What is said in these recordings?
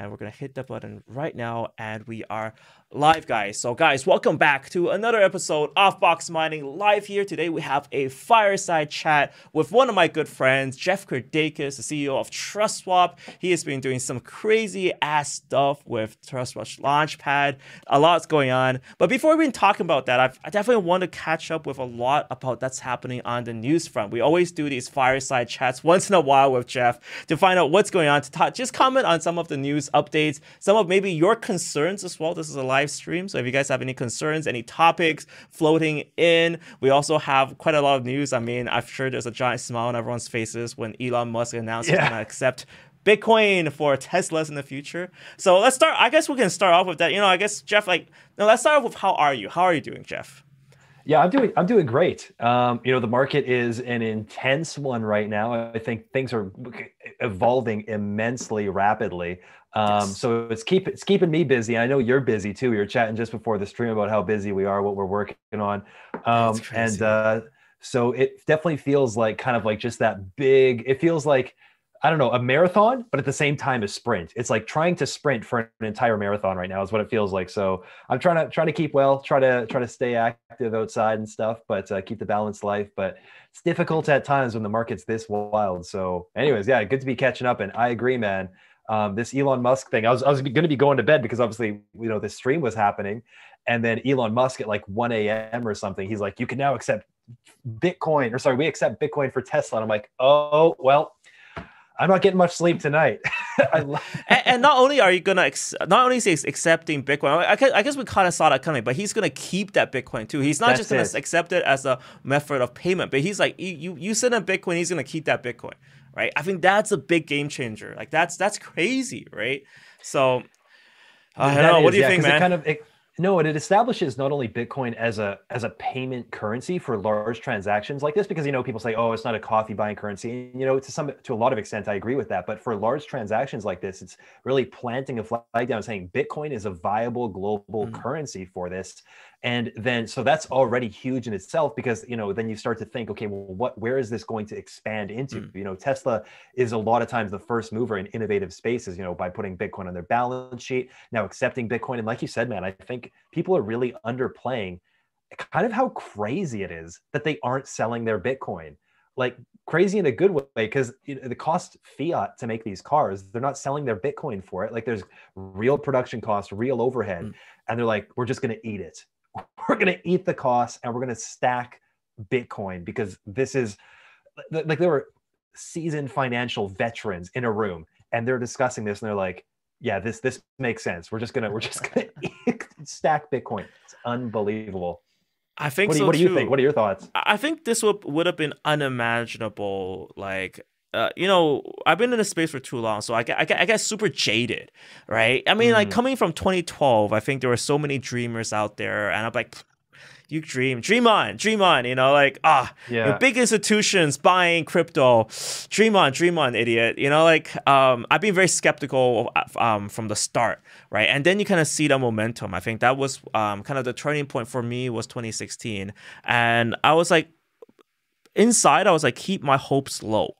and we're gonna hit the button right now, and we are live, guys. So, guys, welcome back to another episode of Box Mining live here. Today, we have a fireside chat with one of my good friends, Jeff Kirdeikis, the CEO of TrustSwap. He has been doing some crazy ass stuff with TrustSwap Launchpad. A lot's going on. But before we even talking about that, I've, I definitely want to catch up with a lot about that's happening on the news front. We always do these fireside chats once in a while with Jeff to find out what's going on. To talk, just comment on some of the news updates, some of maybe your concerns as well. This is a live live stream. So if you guys have any concerns, any topics floating in, we also have quite a lot of news. I mean, I'm sure there's a giant smile on everyone's faces when Elon Musk announced yeah. he's going to accept Bitcoin for Teslas in the future. So let's start. I guess we can start off with that. You know, I guess Jeff, like, no, let's start off with how are you? How are you doing, Jeff? Yeah, I'm doing I'm doing great. Um, you know, the market is an intense one right now. I think things are evolving immensely rapidly. Um, yes. So it's keep it's keeping me busy. I know you're busy too. We were chatting just before the stream about how busy we are, what we're working on, um, and uh, so it definitely feels like kind of like just that big. It feels like I don't know, a marathon, but at the same time a sprint. It's like trying to sprint for an entire marathon right now is what it feels like. So I'm trying to trying to keep well, try to try to stay active outside and stuff, but uh, keep the balanced life. But it's difficult at times when the market's this wild. So, anyways, yeah, good to be catching up. And I agree, man. Um, this Elon Musk thing, I was I was going to be going to bed because obviously you know this stream was happening, and then Elon Musk at like 1 a.m. or something, he's like, you can now accept Bitcoin, or sorry, we accept Bitcoin for Tesla. And I'm like, oh well I'm not getting much sleep tonight. and, and, not only are you gonna ex- not only is he accepting Bitcoin, I guess, I guess we kind of saw that coming, but he's gonna keep that Bitcoin too. He's not That's just gonna it. accept it as a method of payment, but he's like, you you send him Bitcoin, he's gonna keep that Bitcoin, right? I think that's a big game changer. Like that's that's crazy, right? So I don't know. What do you yeah, think, man? It kind of it, no, and it establishes not only Bitcoin as a as a payment currency for large transactions like this, because you know people say, "Oh, it's not a coffee buying currency." And, you know, to some to a lot of extent, I agree with that. But for large transactions like this, it's really planting a flag down, saying Bitcoin is a viable global mm. currency for this, and then so that's already huge in itself because you know then you start to think okay well what where is this going to expand into? Mm. you know tesla is a lot of times the first mover in innovative spaces you know by putting bitcoin on their balance sheet now accepting bitcoin. And like you said man i think people are really underplaying kind of how crazy it is that they aren't selling their bitcoin. Like crazy in a good way because you know, the cost fiat to make these cars they're not selling their bitcoin for it. Like there's real production cost real overhead. Mm. and they're like we're just going to eat it we're going to eat the costs and we're going to stack Bitcoin because this is like there were seasoned financial veterans in a room and they're discussing this and they're like, yeah, this this makes sense. We're just gonna we're just gonna stack Bitcoin. It's unbelievable. I think what do, so what do you think? What are your thoughts? I think this would would have been unimaginable like uh, you know, I've been in the space for too long, so I get, I get, I get super jaded, right? I mean, mm. like coming from 2012, I think there were so many dreamers out there, and I'm like, you dream, dream on, dream on, you know, like ah, yeah. you know, big institutions buying crypto, dream on, dream on, idiot, you know, like um, I've been very skeptical um from the start, right? And then you kind of see the momentum. I think that was um kind of the turning point for me was 2016, and I was like, inside, I was like, keep my hopes low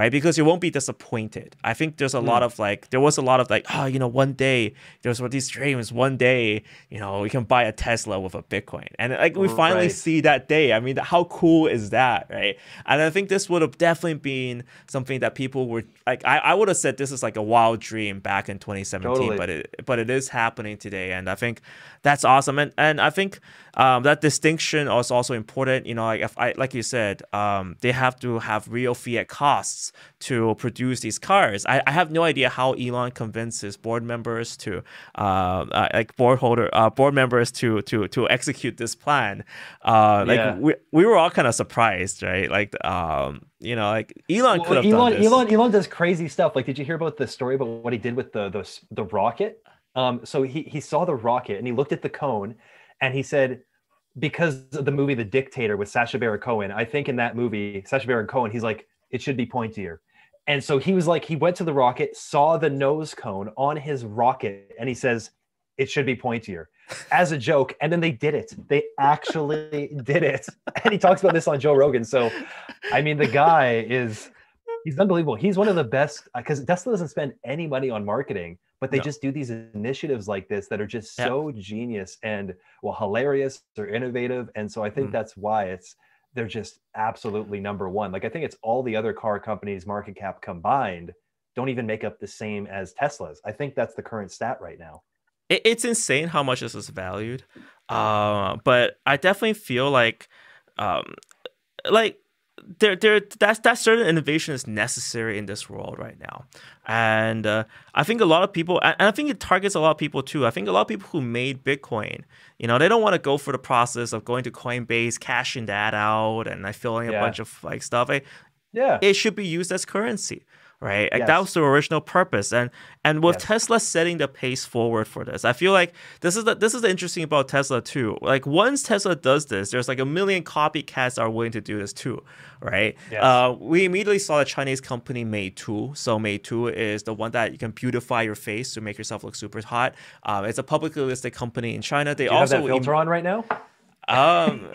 right? Because you won't be disappointed. I think there's a mm. lot of like, there was a lot of like, oh, you know, one day there's these dreams. One day, you know, we can buy a Tesla with a Bitcoin, and like we finally right. see that day. I mean, how cool is that, right? And I think this would have definitely been something that people were like, I, I would have said this is like a wild dream back in 2017, totally. but it but it is happening today, and I think that's awesome. And and I think um, that distinction is also important. You know, like if I like you said, um, they have to have real fiat costs to produce these cars. I, I have no idea how Elon convinces board members to uh, uh, like board holder uh, board members to to to execute this plan. Uh, like yeah. we, we were all kind of surprised, right? Like um, you know, like Elon could have Elon, done this. Elon Elon does crazy stuff. Like, did you hear about the story about what he did with the the, the rocket? Um, so he he saw the rocket and he looked at the cone and he said, because of the movie The Dictator with Sacha Baron Cohen, I think in that movie, Sacha Baron Cohen, he's like, it should be pointier. And so he was like, he went to the rocket, saw the nose cone on his rocket, and he says, it should be pointier as a joke. And then they did it. They actually did it. And he talks about this on Joe Rogan. So, I mean, the guy is, he's unbelievable. He's one of the best because Tesla doesn't spend any money on marketing but they No. just do these initiatives like this that are just Yeah. so genius and well hilarious or innovative and so i think Mm. that's why it's they're just absolutely number one. Like i think it's all the other car companies market cap combined don't even make up the same as tesla's. I think that's the current stat right now. It's insane how much this is valued. Uh, but I definitely feel like, um, like there, there, that's that certain innovation is necessary in this world right now, and uh, I think a lot of people, and I think it targets a lot of people too. I think a lot of people who made Bitcoin, you know, they don't want to go through the process of going to Coinbase, cashing that out, and like filling a bunch of like stuff. Like, yeah it should be used as currency right? Like that was the original purpose. And and with Yes. tesla setting the pace forward for this i feel like this is the this is the interesting about tesla too. Like once tesla does this there's like a million copycats are willing to do this too right? Yes. uh, we immediately saw the chinese company meitu so meitu is the one that you can beautify your face to make yourself look super hot. Um, it's a publicly listed company in china. They Do you have also that filter on right now um,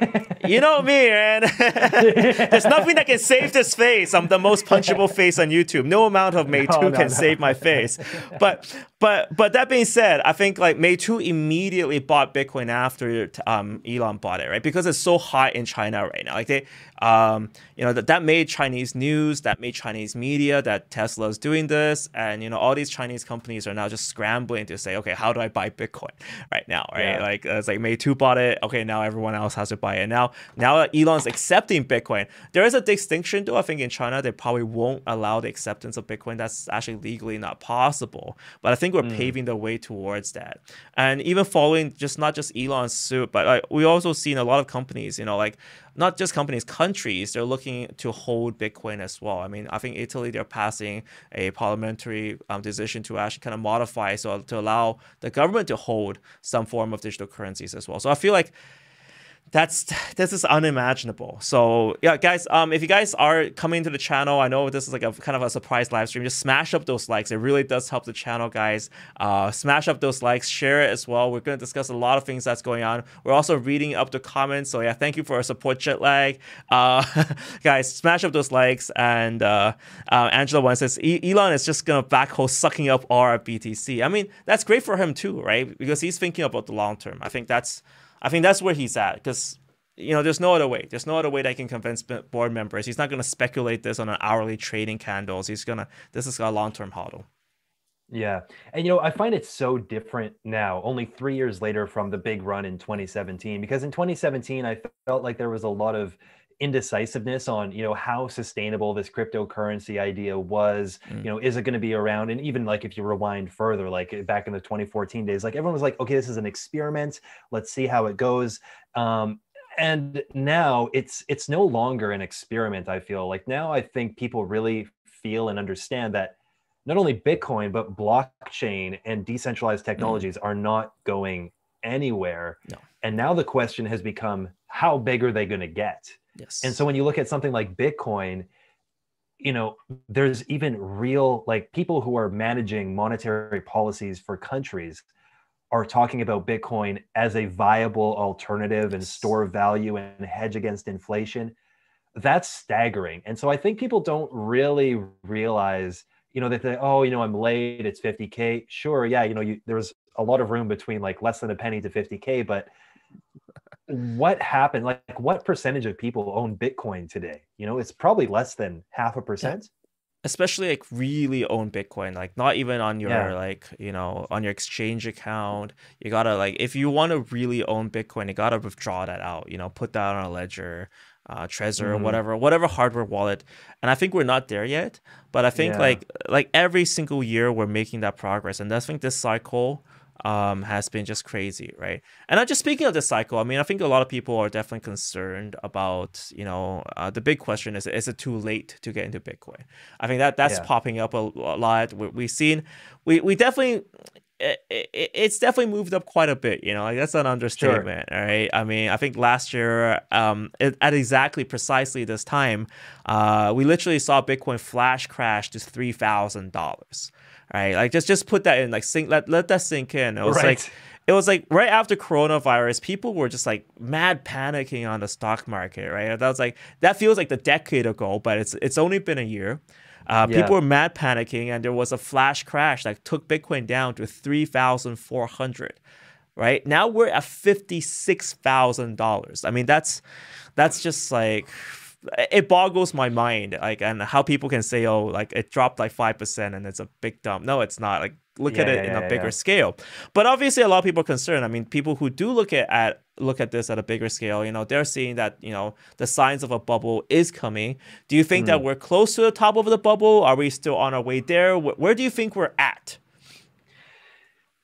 you know me, man. There's nothing that can save this face. I'm the most punchable face on YouTube. No amount of Meitu no, can no. save my face. But but but that being said, I think like Meitu immediately bought Bitcoin after um, Elon bought it, right? Because it's so hot in China right now. Like they, um, you know, that that made Chinese news, that made Chinese media, that Tesla is doing this, and you know, all these Chinese companies are now just scrambling to say, okay, how do I buy Bitcoin right now, right? Yeah. Like it's like Meitu bought it. Okay, now everyone else has to buy it. Now, now that Elon's accepting Bitcoin, there is a distinction though. I think in China they probably won't allow the acceptance of Bitcoin. That's actually legally not possible. But I think we're paving the way towards that. And even following just not just Elon's suit, but like we also seen a lot of companies, you know, like not just companies, countries, they're looking to hold Bitcoin as well. I mean, I think Italy, they're passing a parliamentary um, decision to actually kind of modify so to allow the government to hold some form of digital currencies as well. So I feel like that's this is unimaginable. So yeah, guys, um, if you guys are coming to the channel, I know this is like a kind of a surprise live stream. Just smash up those likes. It really does help the channel, guys. Uh, smash up those likes, share it as well. We're going to discuss a lot of things that's going on. We're also reading up the comments. So yeah, thank you for support, jet lag. Uh, guys, smash up those likes. And uh, uh, Angela Wang says "E- Elon is just gonna backhoe sucking up our BTC. I mean, that's great for him too, right? Because he's thinking about the long term. I think that's I think that's where he's at because you know there's no other way. There's no other way that I can convince board members. He's not going to speculate this on an hourly trading candles. He's gonna. This is a long term hodl. Yeah. And you know, I find it so different now, only three years later from the big run in 2017, because in 2017, I felt like there was a lot of indecisiveness on, you know, how sustainable this cryptocurrency idea was. Mm. You know, is it going to be around? And even like if you rewind further, like eh, back in the 2014 days, like everyone was like, okay, this is an experiment. Let's see how it goes. Um, and now it's it's no longer an experiment i feel like now i think people really feel and understand that not only bitcoin but blockchain and decentralized technologies are not going anywhere No. and now the question has become how big are they going to get Yes. and so when you look at something like bitcoin you know there's even real like people who are managing monetary policies for countries are talking about bitcoin as a viable alternative and store of value and hedge against inflation. That's staggering. And so i think people don't really realize you know that they oh you know i'm late it's 50k sure yeah you know you, there's a lot of room between like less than a penny to 50k but what happened like what percentage of people own bitcoin today you know it's probably less than half a percent especially like really own bitcoin like not even on your Yeah. like you know on your exchange account you gotta like if you want to really own bitcoin you gotta withdraw that out you know put that on a ledger uh trezor or Mhm. whatever whatever hardware wallet and i think we're not there yet but i think Yeah. like like every single year we're making that progress and i think this cycle um, has been just crazy, right? And I'm just speaking of this cycle. I mean, I think a lot of people are definitely concerned about, you know, uh, the big question is: Is it too late to get into Bitcoin? I think that that's Yeah. popping up a, a lot. We, we've seen, we we definitely. It, it, it's definitely moved up quite a bit, you know. Like that's an understatement, right? I mean, I think last year, um, it, at exactly precisely this time, uh, we literally saw Bitcoin flash crash to three thousand dollars, right? Like just just put that in, like sink, let let that sink in. It was like Right. it was like right after coronavirus, people were just like mad panicking on the stock market, right? That was like that feels like the decade ago, but it's it's only been a year. Uh, yeah. People were mad panicking, and there was a flash crash that took Bitcoin down to three thousand four hundred. Right now, we're at fifty six thousand dollars. I mean, that's that's just like it boggles my mind like and how people can say oh like it dropped like 5% and it's a big dump. No it's not like look yeah, at it yeah, in a bigger yeah. scale. But obviously a lot of people are concerned. I mean people who do look at, at look at this at a bigger scale you know they're seeing that you know the signs of a bubble is coming. Do you think mm. that we're close to the top of the bubble? Are we still on our way there? Where, where do you think we're at?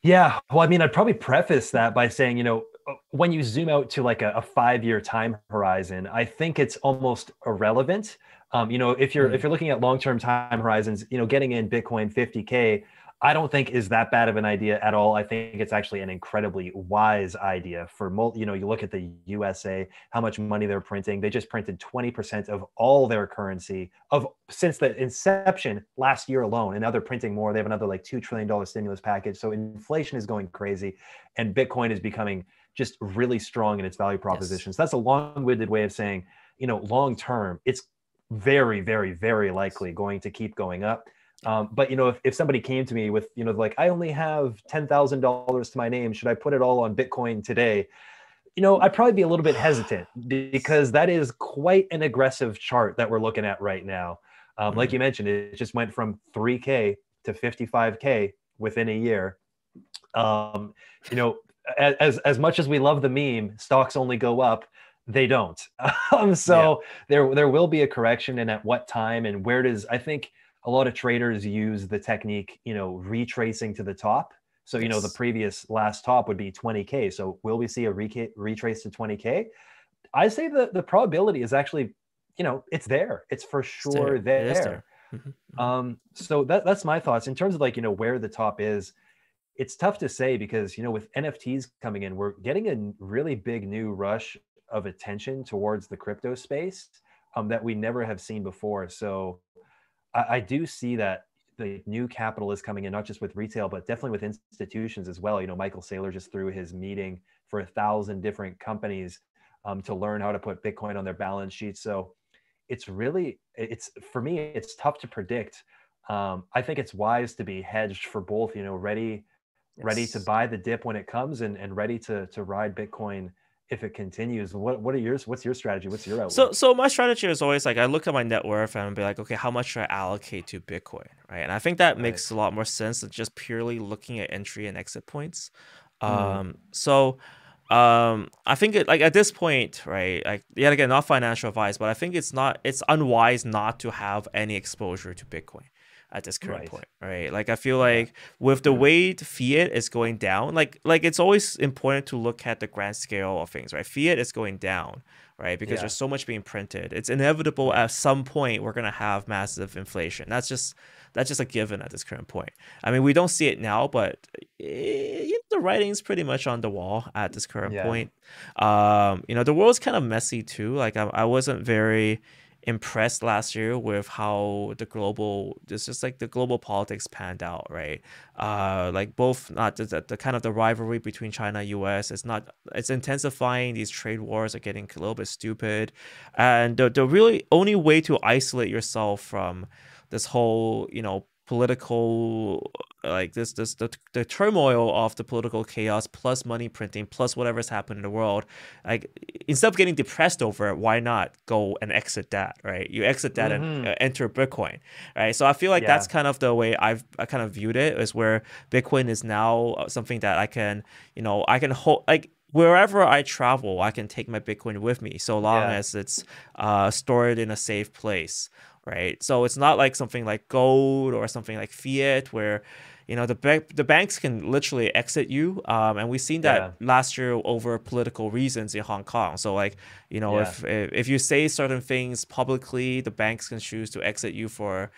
Yeah well i mean i'd probably preface that by saying you know when you zoom out to like a, a five year time horizon, I think it's almost irrelevant. Um, you know, if you're mm if you're looking at long term time horizons, you know, getting in Bitcoin 50k, I don't think is that bad of an idea at all. I think it's actually an incredibly wise idea for multi, you know, you look at the USA, how much money they're printing. They just printed 20% of all their currency of since the inception last year alone. And now they're printing more. They have another like $2 trillion stimulus package. So inflation is going crazy and Bitcoin is becoming just really strong in its value propositions. Yes. That's a long-winded way of saying, you know, long term, it's very, very, very likely going to keep going up. Um, but you know, if, if somebody came to me with, you know, like I only have ten thousand dollars to my name, should I put it all on Bitcoin today? You know, I'd probably be a little bit hesitant because that is quite an aggressive chart that we're looking at right now. Um, mm-hmm. Like you mentioned, it just went from 3K to 55K within a year. Um, you know, as as much as we love the meme, stocks only go up. They don't. Um, so yeah. there there will be a correction, and at what time and where does I think a lot of traders use the technique, you know, retracing to the top. So you yes. know the previous last top would be 20k. So will we see a re- retrace to 20k? I say the the probability is actually, you know, it's there. It's for sure it's there. there. Mm-hmm, mm-hmm. Um, so that that's my thoughts in terms of like you know where the top is it's tough to say because you know with nfts coming in we're getting a really big new rush of attention towards the crypto space um, that we never have seen before. So I, I, do see that the new capital is coming in not just with retail but definitely with institutions as well. You know michael saylor just threw his meeting for a thousand different companies um, to learn how to put bitcoin on their balance sheet. So it's really it's for me it's tough to predict. Um, i think it's wise to be hedged for both you know ready yes. ready to buy the dip when it comes and, and ready to to ride Bitcoin if it continues. What what are yours? What's your strategy? What's your outlook? So so my strategy is always like I look at my net worth and be like, okay, how much should I allocate to Bitcoin, right? And I think that right. makes a lot more sense than just purely looking at entry and exit points. Mm. Um, so um, I think it, like at this point, right? Like yet again, not financial advice, but I think it's not it's unwise not to have any exposure to Bitcoin at this current right. point, right? Like I feel like with the way the fiat is going down, like like it's always important to look at the grand scale of things, right? Fiat is going down, right? Because yeah. there's so much being printed. It's inevitable at some point we're gonna have massive inflation. That's just that's just a given at this current point. I mean, we don't see it now, but it, the writing's pretty much on the wall at this current yeah. point. Um, you know, the world's kind of messy too. Like I, I wasn't very impressed last year with how the global it's just like the global politics panned out right? Uh like both not the, the kind of the rivalry between china us it's not it's intensifying these trade wars are getting a little bit stupid and the, the really only way to isolate yourself from this whole you know political like this this the, the turmoil of the political chaos plus money printing plus whatever's happened in the world like instead of getting depressed over it why not go and exit that right you exit that mm-hmm. and uh, enter bitcoin right so i feel like yeah. that's kind of the way i've i kind of viewed it is where bitcoin is now uh, something that i can you know i can hold like wherever I travel, I can take my Bitcoin with me so long yeah. as it's uh, stored in a safe place, right? So it's not like something like gold or something like fiat where you know the bank the banks can literally exit you um, and we've seen that yeah. last year over political reasons in hong kong so like you know yeah. if, if if you say certain things publicly the banks can choose to exit you for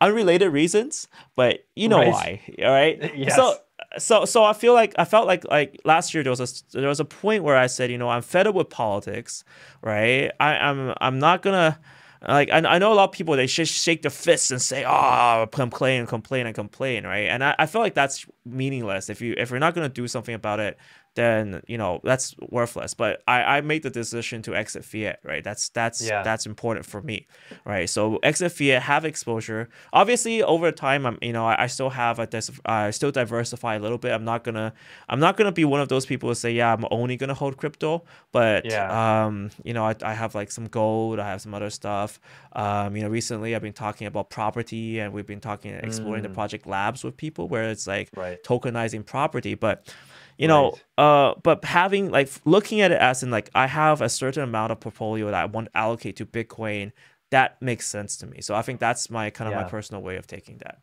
unrelated reasons but you know right. why all right yes. so so so i feel like i felt like like last year there was a there was a point where i said you know i'm fed up with politics right i i'm i'm not gonna like I, I know a lot of people they just shake their fists and say oh complain complain and complain right? And I, I feel like that's meaningless if you if you're not to do something about it then you know that's worthless. But I, I made the decision to exit fiat, right? That's that's Yeah. that's important for me, right? So exit fiat, have exposure. Obviously, over time, I'm you know I, I still have a I still diversify a little bit. I'm not gonna I'm not gonna be one of those people who say yeah I'm only gonna hold crypto, but Yeah. um you know I, I have like some gold, I have some other stuff. Um you know recently I've been talking about property and we've been talking exploring the Mm. project labs with people where it's like Right. tokenizing property but you know uh but having like looking at it as in like i have a certain amount of portfolio that i want to allocate to bitcoin that makes sense to me. So i think that's my kind of my personal way of taking that.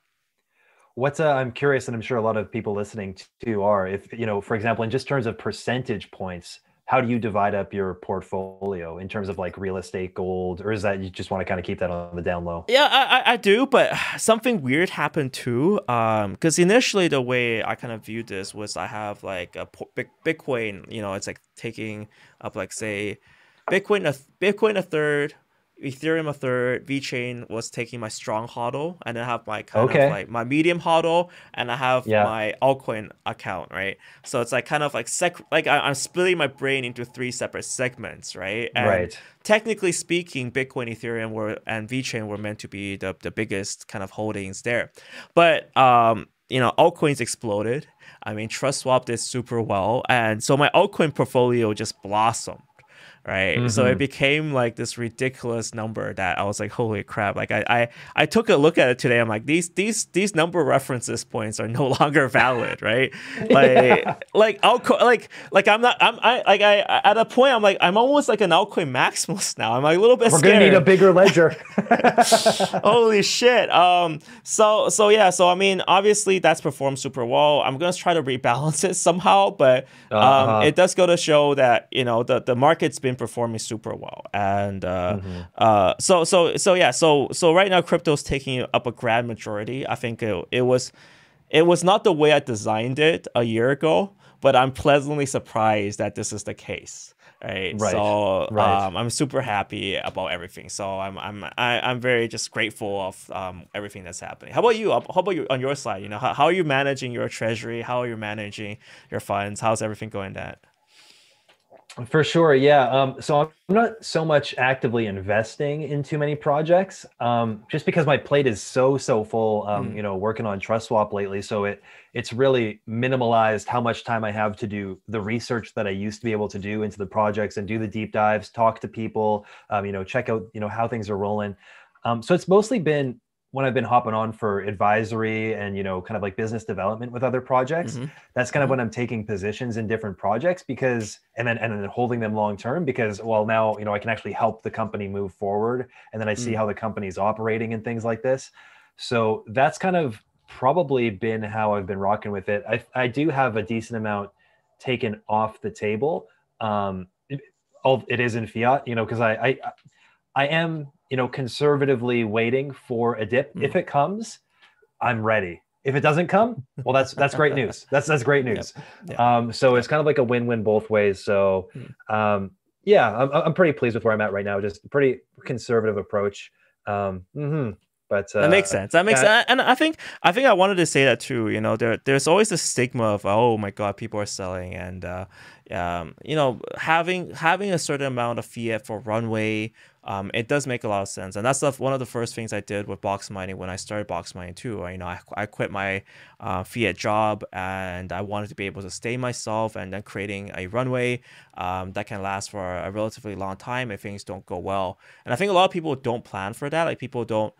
What's uh, I'm curious, and I'm sure a lot of people listening too are. If you know, for example, in just terms of percentage points, how do you divide up your portfolio in terms of like real estate, gold, or is that you just want to kind of keep that on the down low? yeah i i, do but something weird happened too um because initially the way i kind of viewed this was i have like a Bit- bitcoin you know it's like taking up like say bitcoin a bitcoin a third Ethereum a third, VeChain was taking my strong hodl, and then I have my kind Okay. of like my medium hodl, and I have Yeah. my altcoin account, right? So it's like kind of like sec, like I, I'm splitting my brain into three separate segments, right? And Right. technically speaking, Bitcoin, Ethereum, were and VeChain were meant to be the the biggest kind of holdings there, but um, you know, altcoins exploded. I mean, TrustSwap did super well, and so my altcoin portfolio just blossomed. Right, so it Mhm. became like this ridiculous number that I was like, "Holy crap!" Like I, I, I took a look at it today. I'm like, these, these, these number references points are no longer valid, right? Like, Yeah. like like, like I'm not, I'm, I, like I, at a point, I'm like, I'm almost like an altcoin maximalist now. I'm like a little bit We're scared. gonna need a bigger ledger. Holy shit. Um so so yeah, so I mean obviously that's performed super well. I'm gonna try to rebalance it somehow, but um Uh-huh. it does go to show that you know the, the market's been performing super well. And uh Mhm. uh so so so yeah, so so right now crypto's taking up a grand majority. I think it, it was it was not the way I designed it a year ago, but I'm pleasantly surprised that this is the case. Right. Right, So right. um, I'm super happy about everything. So I'm I'm I, I'm very just grateful of um, everything that's happening. How about you? How about you on your side? You know, how, how are you managing your treasury? How are you managing your funds? How's everything going? That For sure, yeah. Um, so I'm not so much actively investing in too many projects, um, just because my plate is so so full. Um, Mm. You know, working on TrustSwap lately, so it it's really minimalized how much time I have to do the research that I used to be able to do into the projects and do the deep dives, talk to people, um, you know, check out you know how things are rolling. Um, so it's mostly been when I've been hopping on for advisory and you know kind of like business development with other projects Mhm. that's kind of Mhm. when I'm taking positions in different projects because and then and then holding them long term because well now you know I can actually help the company move forward and then I see Mm. how the company's operating and things like this. So that's kind of probably been how I've been rocking with it. I I do have a decent amount taken off the table. Um it, all it is in fiat, you know, because I, I I am, you know, conservatively waiting for a dip. Mm. If it comes, I'm ready. If it doesn't come, well, that's that's great news. That's that's great news. Yep. Um, so it's kind of like a win-win both ways. So, Mm. um, yeah, I'm I'm pretty pleased with where I'm at right now. Just pretty conservative approach. Um, mhm. But uh, that makes sense. That makes yeah. sense. And I think I think I wanted to say that too. You know, there there's always the stigma of oh my god, people are selling, and uh, um, you know, having having a certain amount of fiat for runway, um, it does make a lot of sense. And that's the, one of the first things I did with box mining when I started box mining too. You know, I, I quit my uh, fiat job and I wanted to be able to stay myself and then creating a runway um, that can last for a relatively long time if things don't go well. And I think a lot of people don't plan for that. Like people don't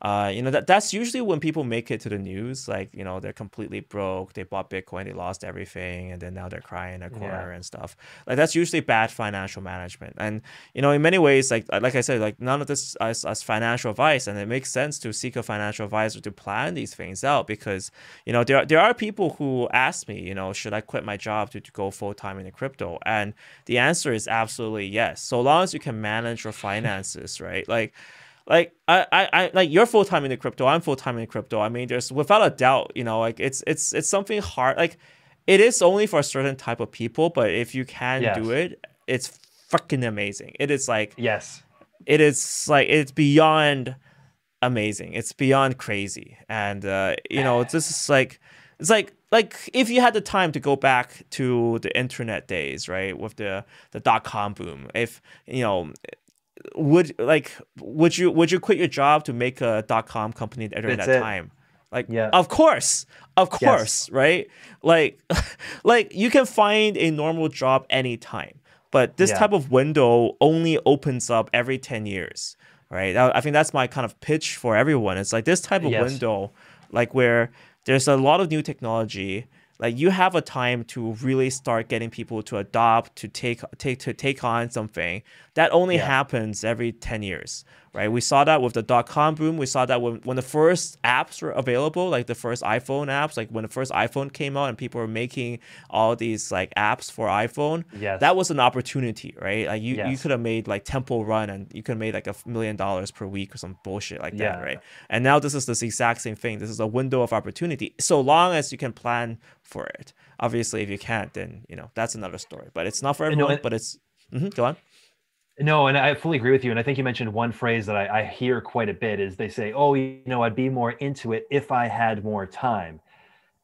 uh, you know that that's usually when people make it to the news, like you know they're completely broke, they bought Bitcoin, they lost everything, and then now they're crying in a corner and stuff. Like that's usually bad financial management, and you know in many ways, like like I said, like none of this as, as financial advice, and it makes sense to seek a financial advisor to plan these things out because you know there there are people who ask me, you know, should I quit my job to, to go full time into crypto, and the answer is absolutely yes, so long as you can manage your finances, right, like like I, I, I like you're full time in the crypto. I'm full time in crypto. I mean, there's without a doubt, you know, like it's it's it's something hard. Like it is only for a certain type of people, but if you can Yes. do it, it's fucking amazing. It is like yes, it is like it's beyond amazing. It's beyond crazy, and uh, you know, it's just like it's like like if you had the time to go back to the internet days, right, with the the dot com boom, if you know, would like would you would you quit your job to make a dot com company during That's that it. time? Like, Yeah. of course, of course, right? Like, like you can find a normal job anytime, but this Yeah. type of window only opens up every ten years, right? I I think that's my kind of pitch for everyone. It's like this type of Yes. window, like where there's a lot of new technology. Like you have a time to really start getting people to adopt, to take take to take on something. That only Yeah. happens every ten years, right? We saw that with the dot com boom. We saw that when, when the first apps were available, like the first iPhone apps, like when the first iPhone came out and people were making all these like apps for iPhone. Yes. That was an opportunity, right? Like you, you could have made like Temple Run and you could have made like a million dollars per week or some bullshit like that, right? And now this is this exact same thing. This is a window of opportunity. So long as you can plan for it. Obviously, if you can't, then you know that's another story. But it's not for know, everyone. it- but it's Mhm, go on. No, and I fully agree with you. And I think you mentioned one phrase that I, I hear quite a bit is they say, "Oh, you know, I'd be more into it if I had more time."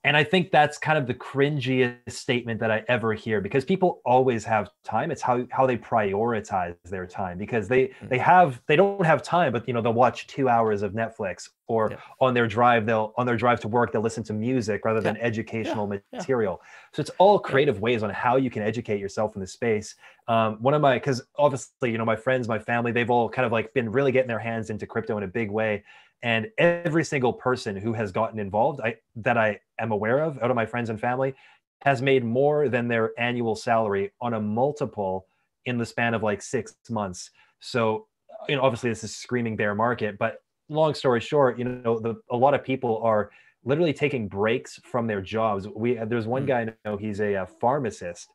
And I think that's kind of the cringiest statement that I ever hear because people always have time. It's how how they prioritize their time because they Mm. they have they don't have time, but you know they'll watch two hours of Netflix or Yeah. on their drive they'll on their drive to work they'll listen to music rather than educational yeah. material. So it's all creative ways on how you can educate yourself in the space. Um, one of my because obviously you know my friends, my family, they've all kind of like been really getting their hands into crypto in a big way. And every single person who has gotten involved, I that I am aware of, out of my friends and family, has made more than their annual salary on a multiple in the span of like six months. So, you know, obviously this is screaming bear market, but long story short, you know, the, a lot of people are literally taking breaks from their jobs. We there's one Mm. guy I know, he's a, uh pharmacist,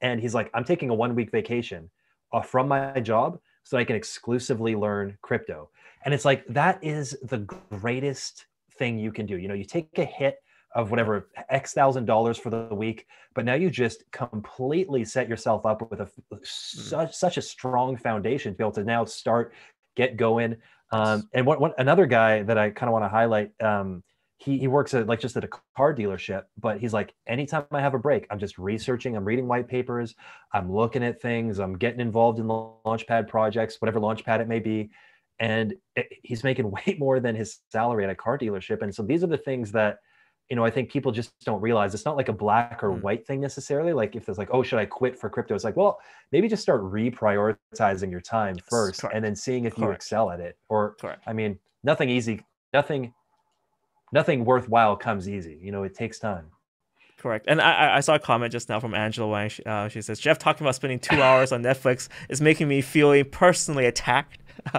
and he's like, I'm taking a one week vacation uh, from my job so I can exclusively learn crypto. And it's like that is the greatest thing you can do. You know, you take a hit of whatever X thousand dollars for the week, but now you just completely set yourself up with a such such a strong foundation to be able to now start get going. Um, and what, what another guy that I kind of want to highlight, um, he he works at like just at a car dealership, but he's like, anytime I have a break, I'm just researching, I'm reading white papers, I'm looking at things, I'm getting involved in launchpad projects, whatever launchpad it may be, and it, he's making way more than his salary at a car dealership. And so these are the things that you know, I think people just don't realize it's not like a black or Mm. white thing necessarily. Like if there's like, oh, should I quit for crypto? It's like, well, maybe just start reprioritizing your time first correct. and then seeing if you excel at it. Or Correct. I mean, nothing easy, nothing, nothing worthwhile comes easy. You know, it takes time. Correct. And I, I- I saw a comment just now from Angela Wang. She, uh, she says, Jeff talking about spending two hours on Netflix is making me feel personally attacked.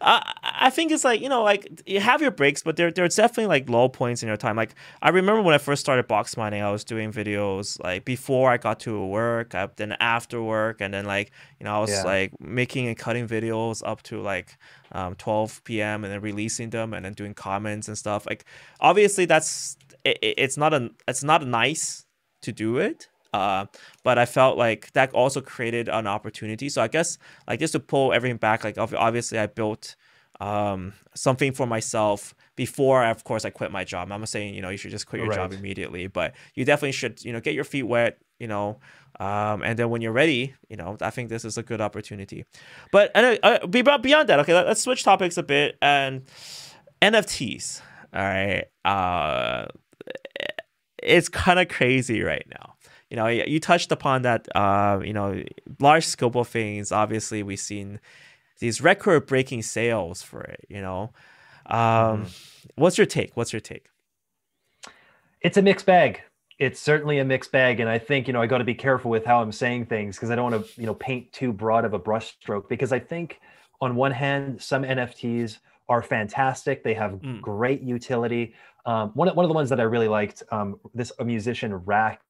I, I think it's like, you know, like you have your breaks, but there, there's definitely like low points in your time. Like I remember when I first started box mining, I was doing videos like before I got to work, uh, then after work. And then like, you know, I was Yeah. like making and cutting videos up to like um, 12 p.m. and then releasing them and then doing comments and stuff. Like obviously that's, it- it's not a, it's not nice to do it. Uh, but I felt like that also created an opportunity. So I guess like just to pull everything back, like obviously I built um, something for myself before, of course, I quit my job. I'm not saying you know you should just quit your job immediately, but you definitely should you know get your feet wet, you know, um, and then when you're ready, you know, I think this is a good opportunity. But and uh, uh, beyond that, okay, let, us switch topics a bit and NFTs. All right, uh, it's kind of crazy right now you know you touched upon that uh you know large scope of things obviously we've seen these record breaking sales for it you know um what's your take what's your take It's a mixed bag. It's certainly a mixed bag, and I think you know I got to be careful with how I'm saying things because I don't want to you know paint too broad of a brushstroke. Because I think on one hand, some NFTs are fantastic; they have Mm. great utility. Um, one of- one of the ones that I really liked, um, this a musician RAC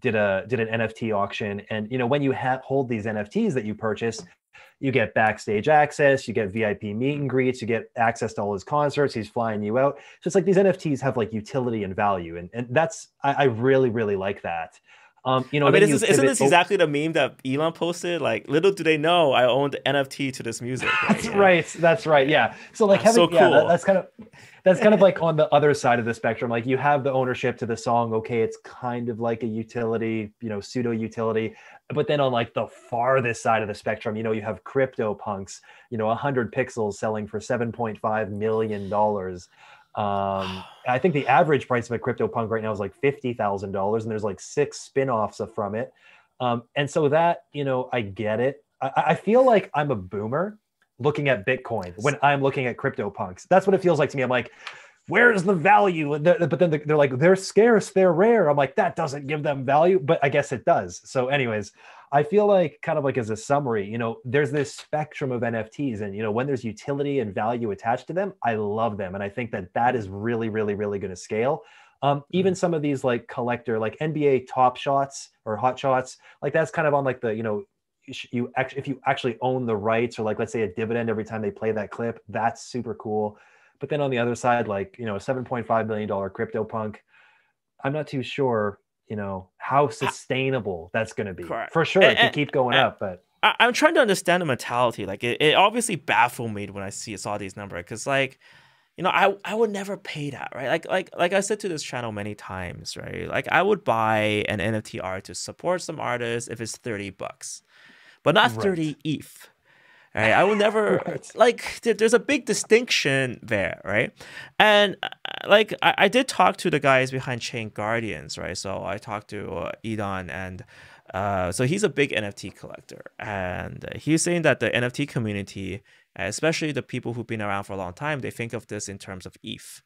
did a did an NFT auction, and you know when you ha- hold these NFTs that you purchase, you get backstage access, you get VIP meet and greets, you get access to all his concerts. He's flying you out. So it's like these NFTs have like utility and value, and and that's I, I really really like that. Um, you know, I mean, then you isn't, isn't this o- exactly the meme that Elon posted? Like, little do they know, I own the NFT to this music. That's Yeah. right. That's right. Yeah. So like That's having so yeah, that- cool. that's kind of that's kind of like on the other side of the spectrum. Like you have the ownership to the song. Okay, it's kind of like a utility, you know, pseudo utility. But then on like the farthest side of the spectrum, you know, you have crypto punks. You know, hundred pixels selling for seven point five million dollars. Um, I think the average price of a crypto punk right now is like fifty thousand dollars, and there's like six spin-offs from it. Um, and so that you know, I get it. I, I feel like I'm a boomer looking at Bitcoin when I'm looking at crypto punks. That's what it feels like to me. I'm like, where's the value? But then they're like, they're scarce, they're rare. I'm like, that doesn't give them value, but I guess it does. So, anyways, I feel like kind of like as a summary, you know, there's this spectrum of NFTs, and you know, when there's utility and value attached to them, I love them, and I think that that is really, really, really going to scale. Um, even some of these like collector, like NBA Top Shots or Hot Shots, like that's kind of on like the you know you actually if you actually own the rights or like let's say a dividend every time they play that clip that's super cool. But then on the other side like you know a 7.5 million dollar crypto punk i'm not too sure you know how sustainable that's going to be Correct. for sure And- it keep going and- up but I, I'm trying to understand the mentality. Like, it, it obviously baffled me when I see saw these numbers because, like, you know, I I would never pay that, right? Like, like, like I said to this channel many times, right? Like, I would buy an NFT art to support some artist if it's thirty bucks, but not Right. thirty ETH. Right? I will never Right. like. There, there's a big distinction there, right? And uh, like, I, I did talk to the guys behind Chain Guardians, right? So I talked to uh, Edon and. Uh, so he's a big NFT collector, and he's saying that the NFT community, especially the people who've been around for a long time, they think of this in terms of ETH,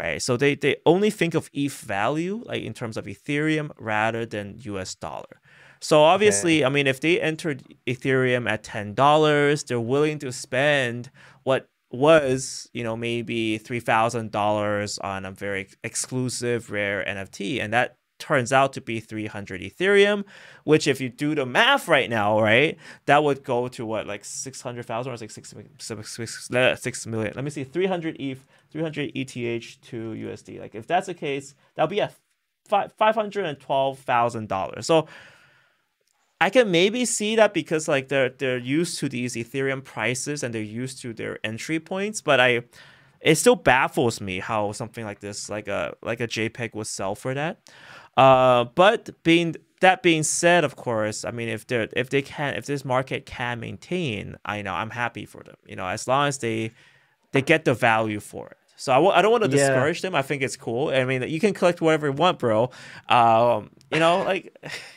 right? So they they only think of ETH value like in terms of Ethereum rather than US dollar. So obviously, I mean, if they entered Ethereum at ten dollars, they're willing to spend what was you know maybe three thousand dollars on a very exclusive rare NFT, and that turns out to be 300 ethereum which if you do the math right now right that would go to what like 600000 or like 6, six, six, uh, 6 million let me see 300 eth 300 eth to usd like if that's the case that'll be at fi- $512000 so I can maybe see that because like they're they're used to these Ethereum prices and they're used to their entry points, but I it still baffles me how something like this, like a like a JPEG would sell for that. Uh, but being that being said, of course, I mean if they if they can if this market can maintain, I know I'm happy for them. You know, as long as they they get the value for it. So I w- I don't want to Yeah. discourage them. I think it's cool. I mean, you can collect whatever you want, bro. Um, you know, like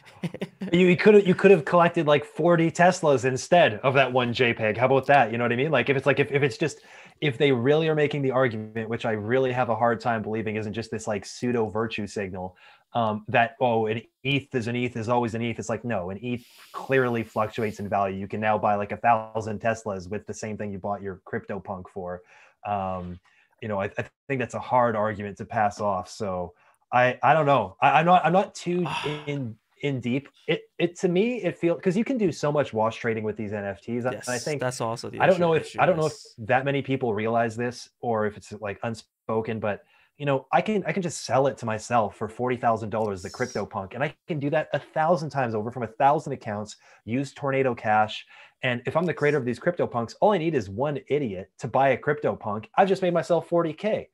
you, you could have you could have collected like 40 teslas instead of that one jpeg. How about that? You know what i mean? Like if it's like if, if it's just if they really are making the argument which i really have a hard time believing isn't just this like pseudo virtue signal um, that oh an eth is an eth is always an eth it's like no an eth clearly fluctuates in value. You can now buy like a thousand teslas with the same thing you bought your crypto punk for. Um, you know I, I think that's a hard argument to pass off. So i i don't know. I, i'm not i'm not too in in deep it it to me it feels because you can do so much wash trading with these nfts and yes, i think that's also the I don't know if I don't know if that many people realize this or if it's like unspoken, but you know, I can I can just sell it to myself for forty thousand dollars, the crypto punk, and I can do that a thousand times over from a thousand accounts. Use Tornado Cash, and if I'm the creator of these crypto punks, all I need is one idiot to buy a crypto punk. I've just made myself forty k,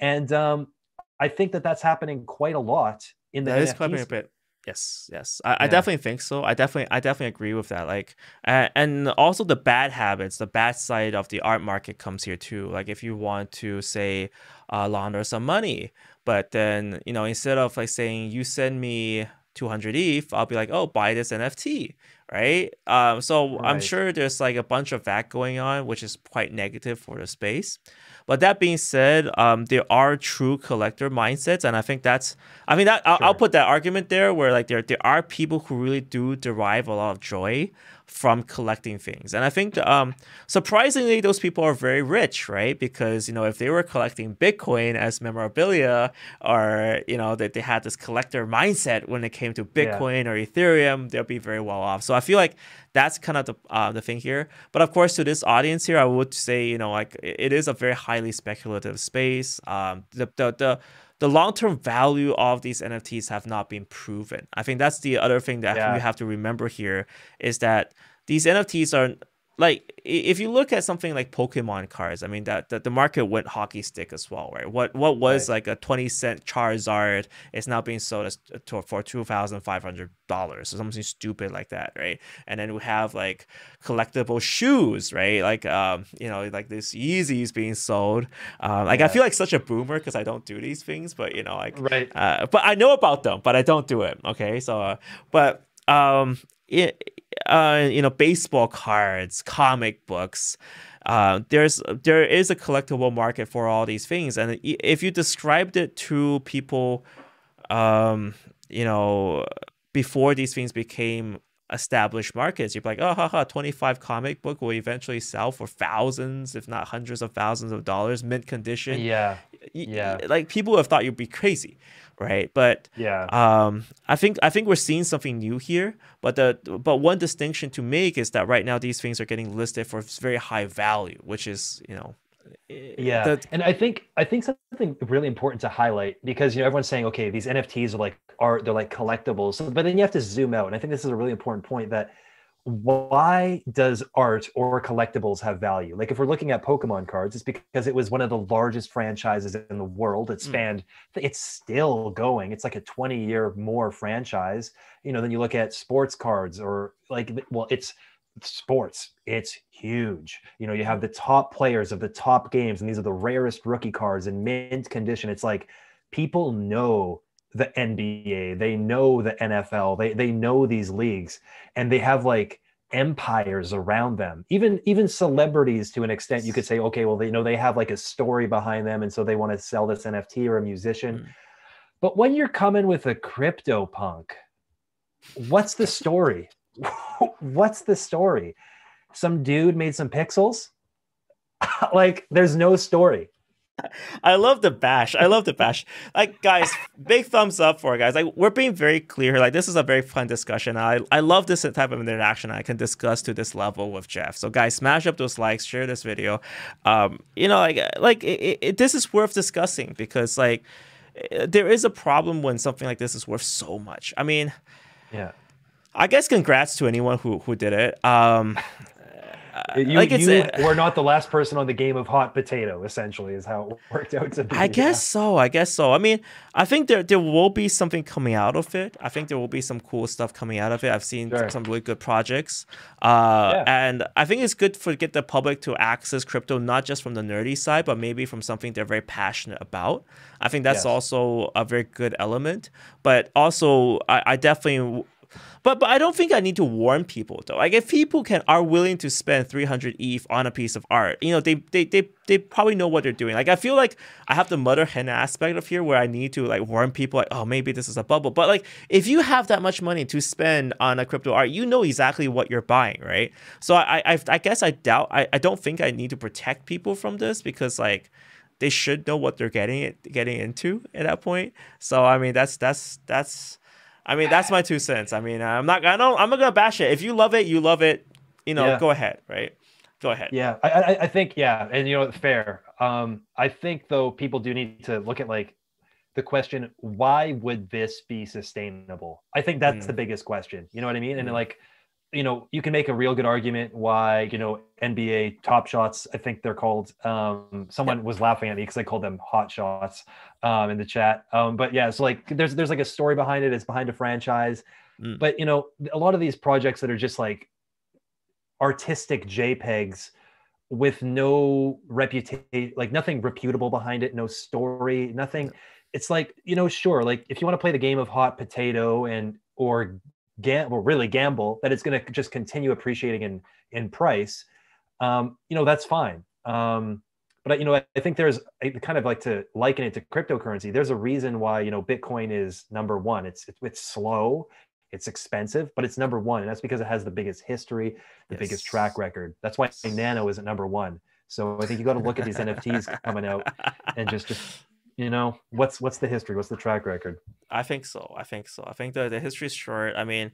and um, I think that that's happening quite a lot in the that is NFT quite a bit. Yes, yes, I, I definitely think so. I definitely, I definitely agree with that. Like, uh, and also the bad habits, the bad side of the art market comes here too. Like, if you want to say uh, launder some money, but then you know instead of like saying you send me 200 ETH, I'll be like, oh, buy this NFT, right? Um, so I'm sure there's like a bunch of that going on, which is quite negative for the space. But that being said, um, there are true collector mindsets, and I think that's, I mean, that I'll, I'll put that argument there, where like there there are people who really do derive a lot of joy from collecting things, and I think um, surprisingly, those people are very rich, right? Because you know, if they were collecting Bitcoin as memorabilia, or you know that they had this collector mindset when it came to Yeah. Bitcoin or Ethereum, they'll be very well off. So I feel like that's kind of the uh, the thing here. But of course, to this audience here, I would say you know like it it is a very highly speculative space. Um, the the the the long-term value of these NFTs have not been proven. I think that's the other thing that yeah. we have to remember here is that these NFTs are like if you look at something like Pokemon cards, I mean that, that the market went hockey stick as well, right? What what was right. like a twenty cent Charizard is now being sold as to, for two thousand five hundred dollars or something stupid like that, right? And then we have like collectible shoes, right? Like um you know like this Yeezys being sold. Um, like yeah. I feel like such a boomer because I don't do these things, but you know like right. Uh, but I know about them, but I don't do it. Okay, so uh, but um it, uh, you know, baseball cards, comic books. Uh, there's there is a collectible market for all these things, and if you described it to people, um, you know, before these things became established markets, you'd be like, oh, haha, 25 comic book will eventually sell for thousands, if not hundreds of thousands of dollars, mint condition. Yeah. Yeah. Like people have thought you'd be crazy right? But yeah, um, I think I think we're seeing something new here. But the but one distinction to make is that right now these things are getting listed for very high value, which is you know. Yeah, the, and I think I think something really important to highlight because you know everyone's saying okay these NFTs are like are they're like collectibles, but then you have to zoom out, and I think this is a really important point that why does art or collectibles have value? Like if we're looking at Pokemon cards, it's because it was one of the largest franchises in the world. It hmm. spanned, mm. it's still going. It's like a 20 year more franchise. You know, then you look at sports cards or like, well, it's sports. It's huge. You know, you have the top players of the top games, and these are the rarest rookie cards in mint condition. It's like people know the NBA, they know the NFL, they they know these leagues, and they have like empires around them. Even even celebrities to an extent, you could say, okay, well, they you know they have like a story behind them, and so they want to sell this NFT or a musician. Mm. But when you're coming with a CryptoPunk, what's the story? what's the story? Some dude made some pixels. like, there's no story. I love the bash. I love the bash. Like guys, big thumbs up for it, guys. Like we're being very clear. Like this is a very fun discussion. I I love this type of interaction. I can discuss to this level with Jeff. So guys, smash up those likes, share this video. Um, you know, like like it, it, this is worth discussing because like there is a problem when something like this is worth so much. I mean, yeah. I guess congrats to anyone who who did it. Um, you, like you a, were not the last person on the game of hot potato. Essentially, is how it worked out to be. I guess yeah. so. I guess so. I mean, I think there there will be something coming out of it. I think there will be some cool stuff coming out of it. I've seen sure. some really good projects, uh, yeah. and I think it's good for get the public to access crypto not just from the nerdy side, but maybe from something they're very passionate about. I think that's yes. also a very good element. But also, I, I definitely but but I don't think I need to warn people though. Like if people can are willing to spend 300 ETH on a piece of art, you know, they they they they probably know what they're doing. Like I feel like I have the mother hen aspect of here where I need to like warn people like, oh maybe this is a bubble. But like if you have that much money to spend on a crypto art, you know exactly what you're buying, right? So I I, I guess I doubt I, I don't think I need to protect people from this because like they should know what they're getting it getting into at that point. So I mean that's that's that's I mean, that's my two cents. I mean, I'm not. I don't. I'm not gonna bash it. If you love it, you love it. You know, yeah. go ahead. Right. Go ahead. Yeah, I, I think yeah, and you know, fair. Um, I think though people do need to look at like the question: Why would this be sustainable? I think that's mm. the biggest question. You know what I mean? Mm. And like you know, you can make a real good argument why, you know, NBA top shots, I think they're called. Um, someone was laughing at me because I called them hot shots um, in the chat. Um, but yeah, so like there's there's like a story behind it. It's behind a franchise. Mm. But you know, a lot of these projects that are just like artistic JPEGs with no reputation, like nothing reputable behind it, no story, nothing. It's like, you know, sure, like if you want to play the game of hot potato and or gamble, really gamble that it's going to just continue appreciating in in price, um, you know that's fine. Um, but you know, I, I think there's I kind of like to liken it to cryptocurrency. There's a reason why you know Bitcoin is number one. It's it's, it's slow, it's expensive, but it's number one, and that's because it has the biggest history, the yes. biggest track record. That's why Nano isn't number one. So I think you got to look at these NFTs coming out and just just you know what's what's the history what's the track record i think so i think so i think the, the history is short i mean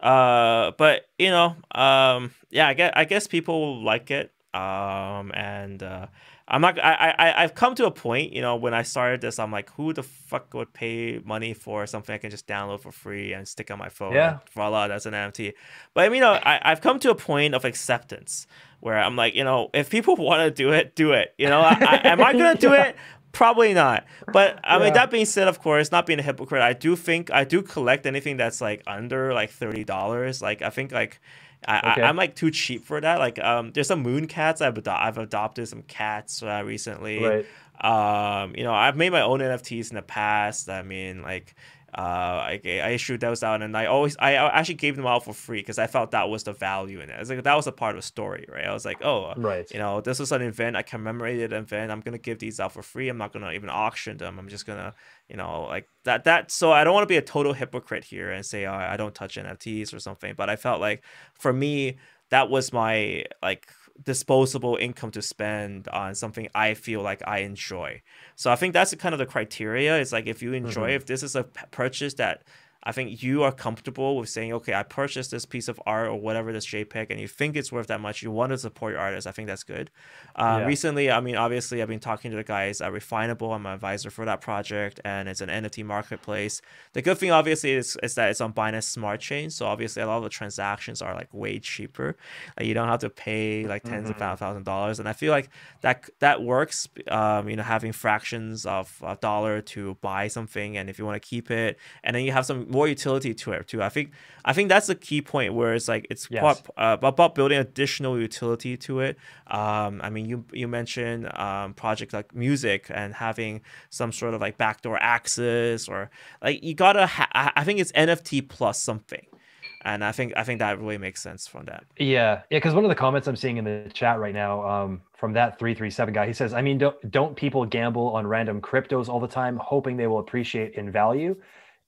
uh but you know um yeah i guess i guess people like it Um, and uh, I'm not. I I I've come to a point, you know, when I started this, I'm like, who the fuck would pay money for something I can just download for free and stick on my phone? Yeah. Voila, that's an NFT. But I mean, you know, I I've come to a point of acceptance where I'm like, you know, if people want to do it, do it. You know, I, I, am I gonna do it? Probably not. But I mean, that being said, of course, not being a hypocrite, I do think I do collect anything that's like under like thirty dollars. Like I think like I, okay. I am like too cheap for that. Like um, there's some moon cats I've ado- I've adopted some cats uh, recently. Right. Um, you know, I've made my own NFTs in the past. I mean, like uh, I, I issued those out and I always I actually gave them out for free because I felt that was the value in it. It's like that was a part of the story, right? I was like, oh, right, you know, this is an event I commemorated an event. I'm gonna give these out for free. I'm not gonna even auction them. I'm just gonna, you know, like that that. So I don't want to be a total hypocrite here and say oh, I don't touch NFTs or something. But I felt like for me that was my like disposable income to spend on something I feel like I enjoy. So I think that's kind of the criteria. It's like if you enjoy, mm-hmm. if this is a purchase that I think you are comfortable with saying, okay, I purchased this piece of art or whatever this JPEG, and you think it's worth that much. You want to support your artist. I think that's good. Uh, yeah. Recently, I mean, obviously, I've been talking to the guys at Refinable. I'm an advisor for that project, and it's an NFT marketplace. The good thing, obviously, is, is that it's on Binance Smart Chain. So obviously, a lot of the transactions are like way cheaper. Like, you don't have to pay like 10s mm-hmm. of thousand dollars, and I feel like that that works. Um, you know, having fractions of a dollar to buy something, and if you want to keep it, and then you have some more utility to it too. I think I think that's the key point where it's like it's yes. uh, about building additional utility to it. Um, I mean, you you mentioned um, projects like music and having some sort of like backdoor access or like you gotta. Ha- I think it's NFT plus something and I think I think that really makes sense from that. Yeah, yeah. Because one of the comments I'm seeing in the chat right now um, from that three three seven guy, he says, "I mean, don't don't people gamble on random cryptos all the time, hoping they will appreciate in value?"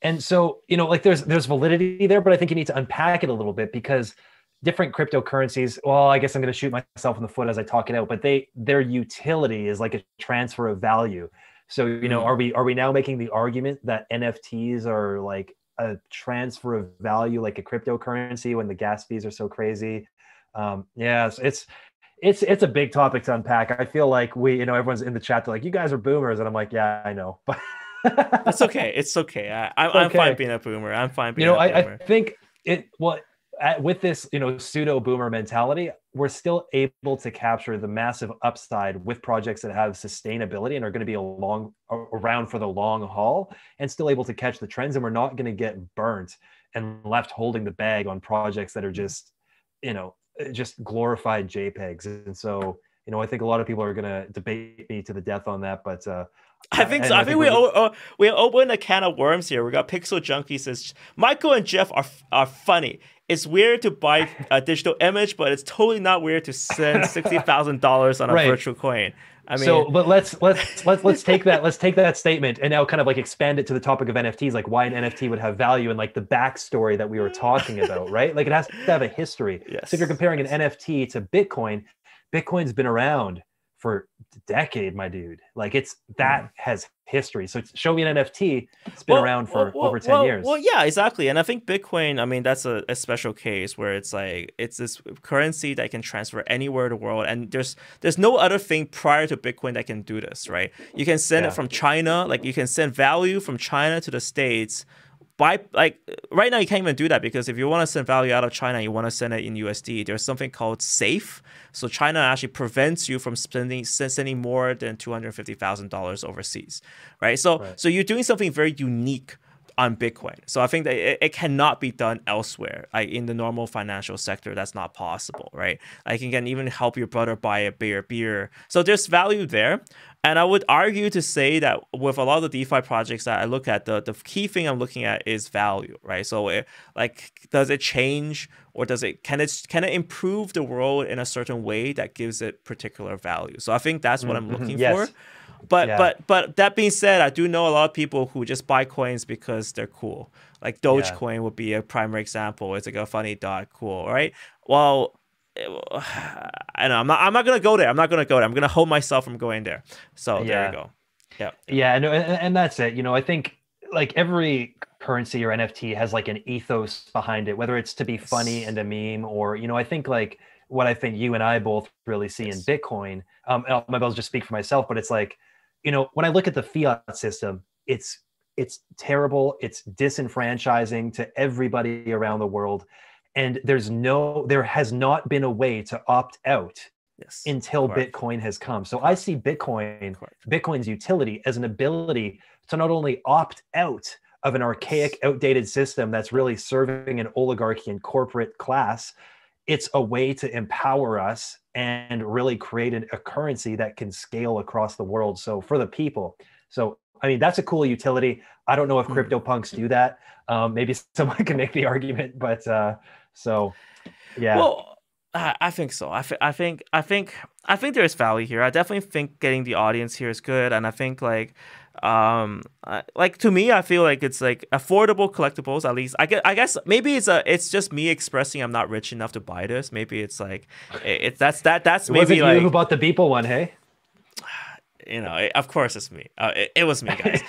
And so, you know, like there's there's validity there, but I think you need to unpack it a little bit because different cryptocurrencies, well, I guess I'm going to shoot myself in the foot as I talk it out, but they their utility is like a transfer of value. So, you know, mm-hmm. are we are we now making the argument that NFTs are like a transfer of value like a cryptocurrency when the gas fees are so crazy? Um, yeah, it's, it's it's it's a big topic to unpack. I feel like we, you know, everyone's in the chat. They're like, "You guys are boomers," and I'm like, "Yeah, I know," but it's okay. It's okay. I, am okay. fine being a boomer. I'm fine being. A boomer. You know, I, I, think it. Well, at, with this, you know, pseudo boomer mentality, we're still able to capture the massive upside with projects that have sustainability and are going to be a long around for the long haul, and still able to catch the trends. And we're not going to get burnt and left holding the bag on projects that are just, you know, just glorified JPEGs. And so, you know, I think a lot of people are going to debate me to the death on that, but. uh I think so. I, I, think, think we o- we opened a can of worms here. We got Pixel Junkie says Michael and Jeff are are funny. It's weird to buy a digital image, but it's totally not weird to send sixty thousand dollars on a right. virtual coin. I mean, so but let's let's let's let's take that let's take that statement and now kind of like expand it to the topic of NFTs, like why an NFT would have value and like the backstory that we were talking about, right? Like it has to have a history. Yes. So if you're comparing an NFT to Bitcoin, Bitcoin's been around for a decade, my dude. Like it's that mm. has history. So show me an NFT. It's been well, around for well, over 10 well, years. Well, yeah, exactly. And I think Bitcoin, I mean, that's a, a, special case where it's like it's this currency that can transfer anywhere in the world. And there's there's no other thing prior to Bitcoin that can do this, right? You can send yeah. it from China, like you can send value from China to the States by like right now you can't even do that because if you want to send value out of China, you want to send it in USD. There's something called SAFE. So China actually prevents you from spending sending more than two hundred fifty thousand dollars overseas, right? So right. so you're doing something very unique on Bitcoin. So I think that it, it, cannot be done elsewhere. Like in the normal financial sector, that's not possible, right? Like you can even help your brother buy a beer beer. So there's value there. And I would argue to say that with a lot of the DeFi projects that I look at, the, the key thing I'm looking at is value, right? So, it, like, does it change or does it can it can it improve the world in a certain way that gives it particular value? So I think that's what I'm mm-hmm. looking yes. for. But yeah. but but that being said, I do know a lot of people who just buy coins because they're cool. Like Dogecoin yeah. would be a primary example. It's like a funny dot, cool, right? Well, I know I'm not. I'm not gonna go there. I'm not gonna go there. I'm gonna hold myself from going there. So yeah. there you go. Yeah. Yeah. And, and that's it. You know, I think like every currency or NFT has like an ethos behind it, whether it's to be funny and a meme or you know, I think like what I think you and I both really see yes. in Bitcoin. Um, maybe I'll just speak for myself, but it's like, you know, when I look at the fiat system, it's it's terrible. It's disenfranchising to everybody around the world, and there's no, there has not been a way to opt out yes, until correct. Bitcoin has come. So I see Bitcoin, correct. Bitcoin's utility as an ability to not only opt out of an archaic, outdated system that's really serving an oligarchy and corporate class, it's a way to empower us and really create a currency that can scale across the world. So for the people. So I mean, that's a cool utility. I don't know if hmm. CryptoPunks do that. Um, maybe someone can make the argument, but uh, so yeah. Well, I think so. I, I think I think I think there's value here. I definitely think getting the audience here is good, and I think like um like to me i feel like it's like affordable collectibles at least. I guess, I guess maybe it's a it's just me expressing i'm not rich enough to buy this. Maybe it's like it, it's that's that that's maybe was it like you who bought the Beeple one hey you know, it, of course it's me. Uh, it, it, was me, guys.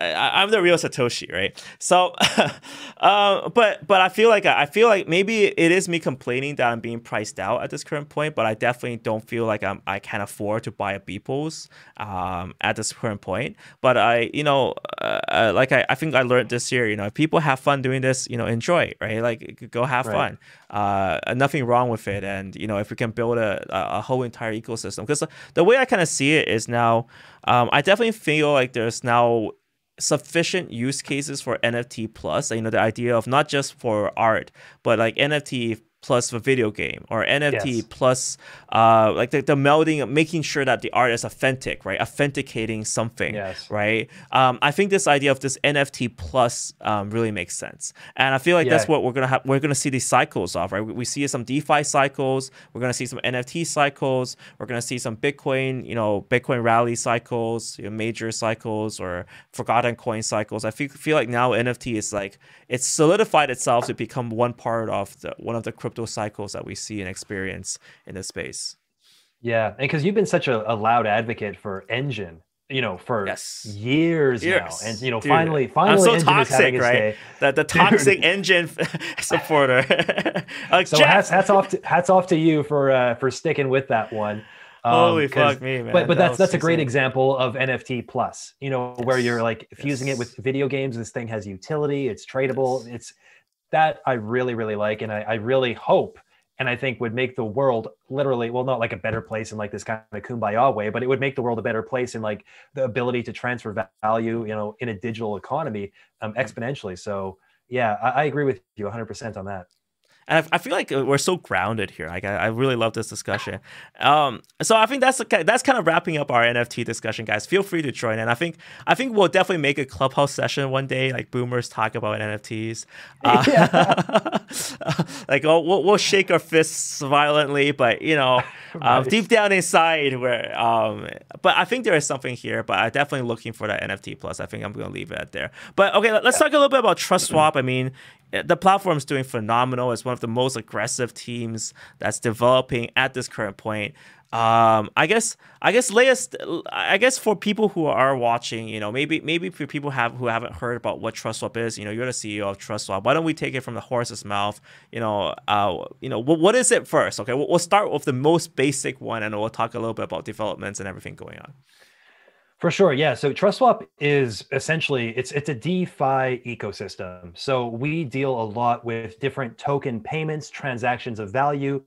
I, am the real Satoshi, right? So, uh, but but I feel like I feel like maybe it is me complaining that I'm being priced out at this current point, but I definitely don't feel like I'm I can afford to buy a Beeples um, at this current point. But I, you know, uh, uh, like I, I think I learned this year, you know, if people have fun doing this, you know, enjoy it, right? Like go have right. fun. Uh, nothing wrong with it, and you know, if we can build a, a whole entire ecosystem, because the way I kind of see it is now now. Um, I definitely feel like there's now sufficient use cases for NFT plus. You know, the idea of not just for art, but like NFT plus a video game or NFT yes. plus uh, like the, the melding, making sure that the art is authentic, right? Authenticating something, yes. right? Um, I think this idea of this NFT plus um, really makes sense, and I feel like yeah. that's what we're gonna have. We're gonna see these cycles of, right? We, we see some DeFi cycles. We're gonna see some NFT cycles. We're gonna see some Bitcoin, you know, Bitcoin rally cycles, you know, major cycles, or forgotten coin cycles. I feel feel like now NFT is like it's solidified itself to become one part of the one of the crypto cycles that we see and experience in this space. Yeah, and because you've been such a, a, loud advocate for Enjin, you know, for yes. years, years, now, and you know, Dude, finally, finally, I'm so toxic, right? The the toxic Enjin supporter. like, so hats, hats off to hats off to you for uh, for sticking with that one. Um, Holy fuck me, man! But but that that's that's a great example of NFT plus. You know, yes. where you're like fusing yes. it with video games. This thing has utility. It's tradable. Yes. It's that I really, really like. And I, I, really hope and I think would make the world literally, well, not like a better place in like this kind of kumbaya way, but it would make the world a better place in like the ability to transfer value, you know, in a digital economy um, exponentially. So yeah, I, I agree with you 100% on that and I, I, feel like we're so grounded here. Like I, I really love this discussion. Um, so I think that's that's kind of wrapping up our NFT discussion, guys. Feel free to join in. I think I think we'll definitely make a clubhouse session one day, like boomers talk about NFTs. Uh, yeah. like we'll, we'll shake our fists violently, but you know, um, deep down inside, where um, but I think there is something here. But I'm definitely looking for that NFT plus. I think I'm gonna leave it there. But okay, let's yeah. talk a little bit about TrustSwap. I mean, the platform is doing phenomenal. It's one of the most aggressive teams that's developing at this current point. Um, I guess I guess latest I guess for people who are watching, you know, maybe maybe for people have who haven't heard about what TrustSwap is, you know, you're the CEO of TrustSwap. Why don't we take it from the horse's mouth? You know, uh, you know, what, what is it first? Okay, we'll, we'll start with the most basic one, and we'll talk a little bit about developments and everything going on. For sure, yeah. So TrustSwap is essentially it's it's a DeFi ecosystem. So we deal a lot with different token payments, transactions of value,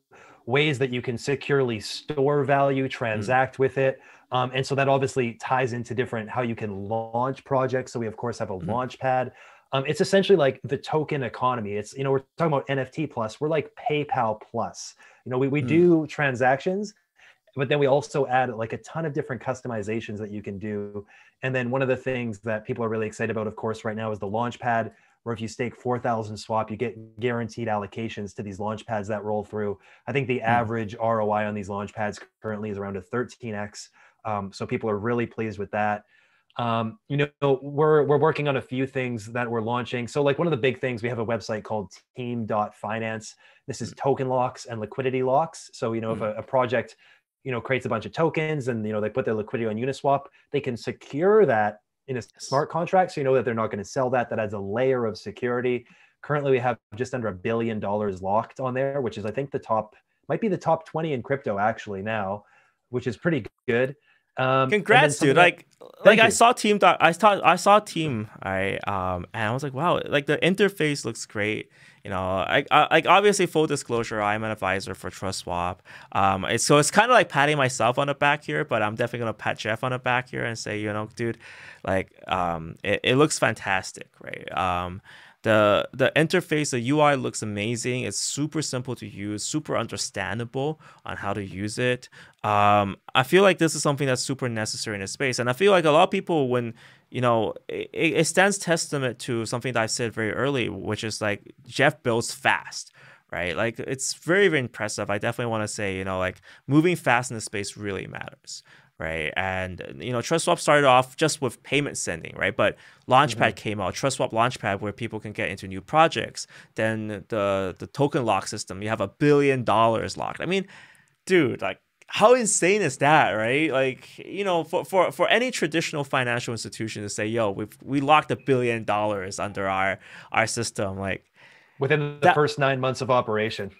ways that you can securely store value, hmm. transact mm. with it. Um, and so that obviously ties into different how you can launch projects. So we of course have a mm. launch pad. Um, it's essentially like the token economy. It's you know we're talking about NFT plus. We're like PayPal plus. You know we we mm. do transactions but then we also add like a ton of different customizations that you can do. And then one of the things that people are really excited about of course right now is the launch pad where if you stake 4000 swap you get guaranteed allocations to these launch pads that roll through. I think the mm. average roi on these launch pads currently is around a 13x um, so people are really pleased with that. Um, you know we're we're working on a few things that we're launching. So like one of the big things we have a website called team.finance this is hmm. token locks and liquidity locks. So you know if a, a project you know creates a bunch of tokens and you know they put their liquidity on uniswap they can secure that in a smart contract so you know that they're not going to sell that. That adds a layer of security. Currently we have just under a billion dollars locked on there which is i think the top might be the top 20 in crypto actually now, which is pretty good. Um, Congrats, dude! Like, like you. I saw Team. I saw I saw Team. I um, and I was like, wow! Like the interface looks great. You know, I, I like obviously full disclosure, I'm an advisor for TrustSwap. Um, it's, so it's kind of like patting myself on the back here, but I'm definitely gonna pat Jeff on the back here and say, you know, dude, like, um, it, it looks fantastic, right? Um, the the interface the ui looks amazing. It's super simple to use super understandable on how to use it. Um, i feel like this is something that's super necessary in the space. And i feel like a lot of people when you know it, it stands testament to something that i said very early which is like jeff builds fast right? Like it's very very impressive. I definitely want to say you know like moving fast in the space really matters right? And you know, TrustSwap started off just with payment sending, right? But Launchpad mm-hmm. came out, TrustSwap Launchpad, where people can get into new projects. Then the the token lock system, you have a billion dollars locked. I mean, dude, like how insane is that, right? Like, you know, for, for, for any traditional financial institution to say, yo, we've we locked a billion dollars under our our system, like within the that, first nine months of operation.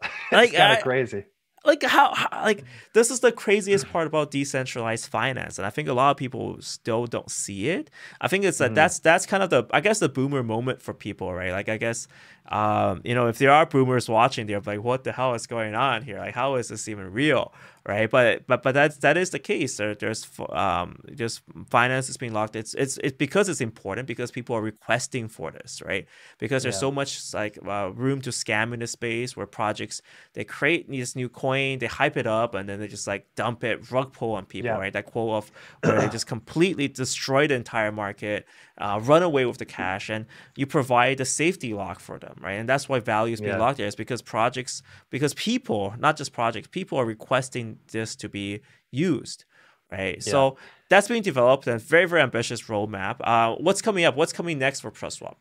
like kind of crazy like how, how, like this is the craziest part about decentralized finance and i think a lot of people still don't see it i think it's that mm. that's that's kind of the i guess the boomer moment for people right like i guess um, you know if there are boomers watching they're like what the hell is going on here like how is this even real right? But but but that's that is the case. There, there's um just finance is being locked. It's it's it's because it's important because people are requesting for this, right? Because there's yeah. so much like uh, room to scam in the space where projects they create this new coin, they hype it up, and then they just like dump it, rug pull on people, yeah. right? That quote of where they just completely destroy the entire market, uh, run away with the cash, and you provide a safety lock for them, right? And that's why value is being yeah. locked there is because projects, because people, not just projects, people are requesting this to be used right yeah. so that's being developed and very very ambitious roadmap uh, what's coming up what's coming next for TrustSwap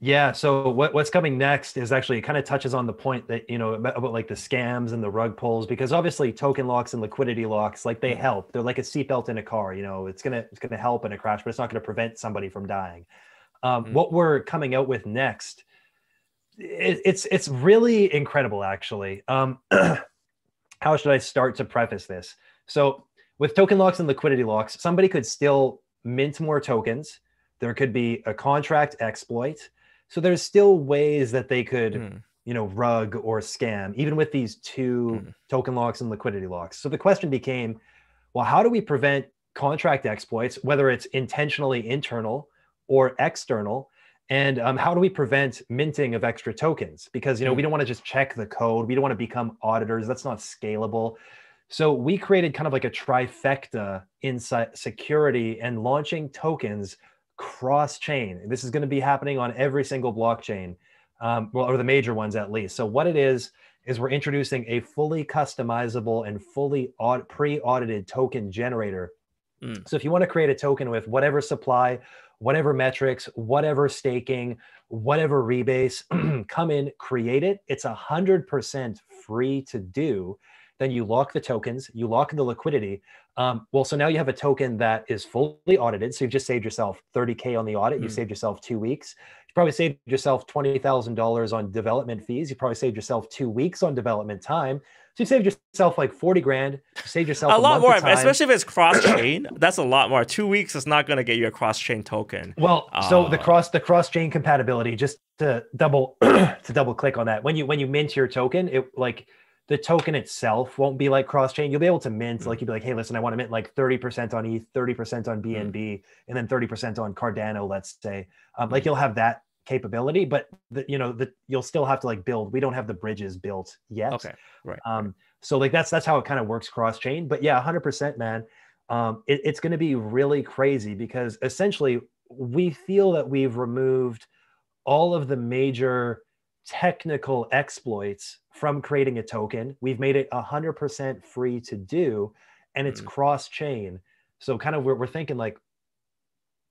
yeah so what, what's coming next is actually kind of touches on the point that you know about, like the scams and the rug pulls because obviously token locks and liquidity locks like they mm-hmm. help they're like a seatbelt in a car you know it's gonna it's gonna help in a crash but it's not gonna prevent somebody from dying um, mm-hmm. what we're coming out with next it, it's it's really incredible actually um, how should I start to preface this? So with token locks and liquidity locks, somebody could still mint more tokens. There could be a contract exploit. So there's still ways that they could, mm. you know, rug or scam, even with these two mm. token locks and liquidity locks. So the question became, well, how do we prevent contract exploits, whether it's intentionally internal or external? And um, how do we prevent minting of extra tokens? Because you know we hmm. don't want to just check the code we don't want to become auditors that's not scalable. So we created kind of like a trifecta in security and launching tokens cross chain this is going to be happening on every single blockchain um, well or the major ones at least. So what it is is we're introducing a fully customizable and fully aud- pre-audited token generator. Mm. so if you want to create a token with whatever supply whatever metrics, whatever staking, whatever rebase, come in, create it. It's a hundred percent free to do. Then you lock the tokens, you lock the liquidity. Um, well, so now you have a token that is fully audited. So you've just saved yourself 30K on the audit. You mm. saved yourself two weeks. You probably saved yourself $20,000 on development fees. You probably saved yourself two weeks on development time. So you saved yourself like 40 grand. You saved yourself a, a lot more, especially if it's cross chain. that's a lot more. Two weeks is not going to get you a cross chain token. Well, uh, so the cross the cross chain compatibility, just to double to double click on that. When you when you mint your token, it like the token itself won't be like cross chain. You'll be able to mint, mm-hmm. like you'd be like, hey, listen, I want to mint like 30% on ETH, 30% on BNB, mm-hmm. and then 30% on Cardano, let's say. Um, like mm. you'll have that capability, but the, you know, the, you'll still have to like build. We don't have the bridges built yet. Okay. Right. Um, so like that's that's how it kind of works cross chain. But yeah, 100%, man. Um, it, it's going to be really crazy because essentially we feel that we've removed all of the major technical exploits from creating a token. We've made it 100% free to do, and it's mm. cross chain. So, kind of, we're, we're thinking like,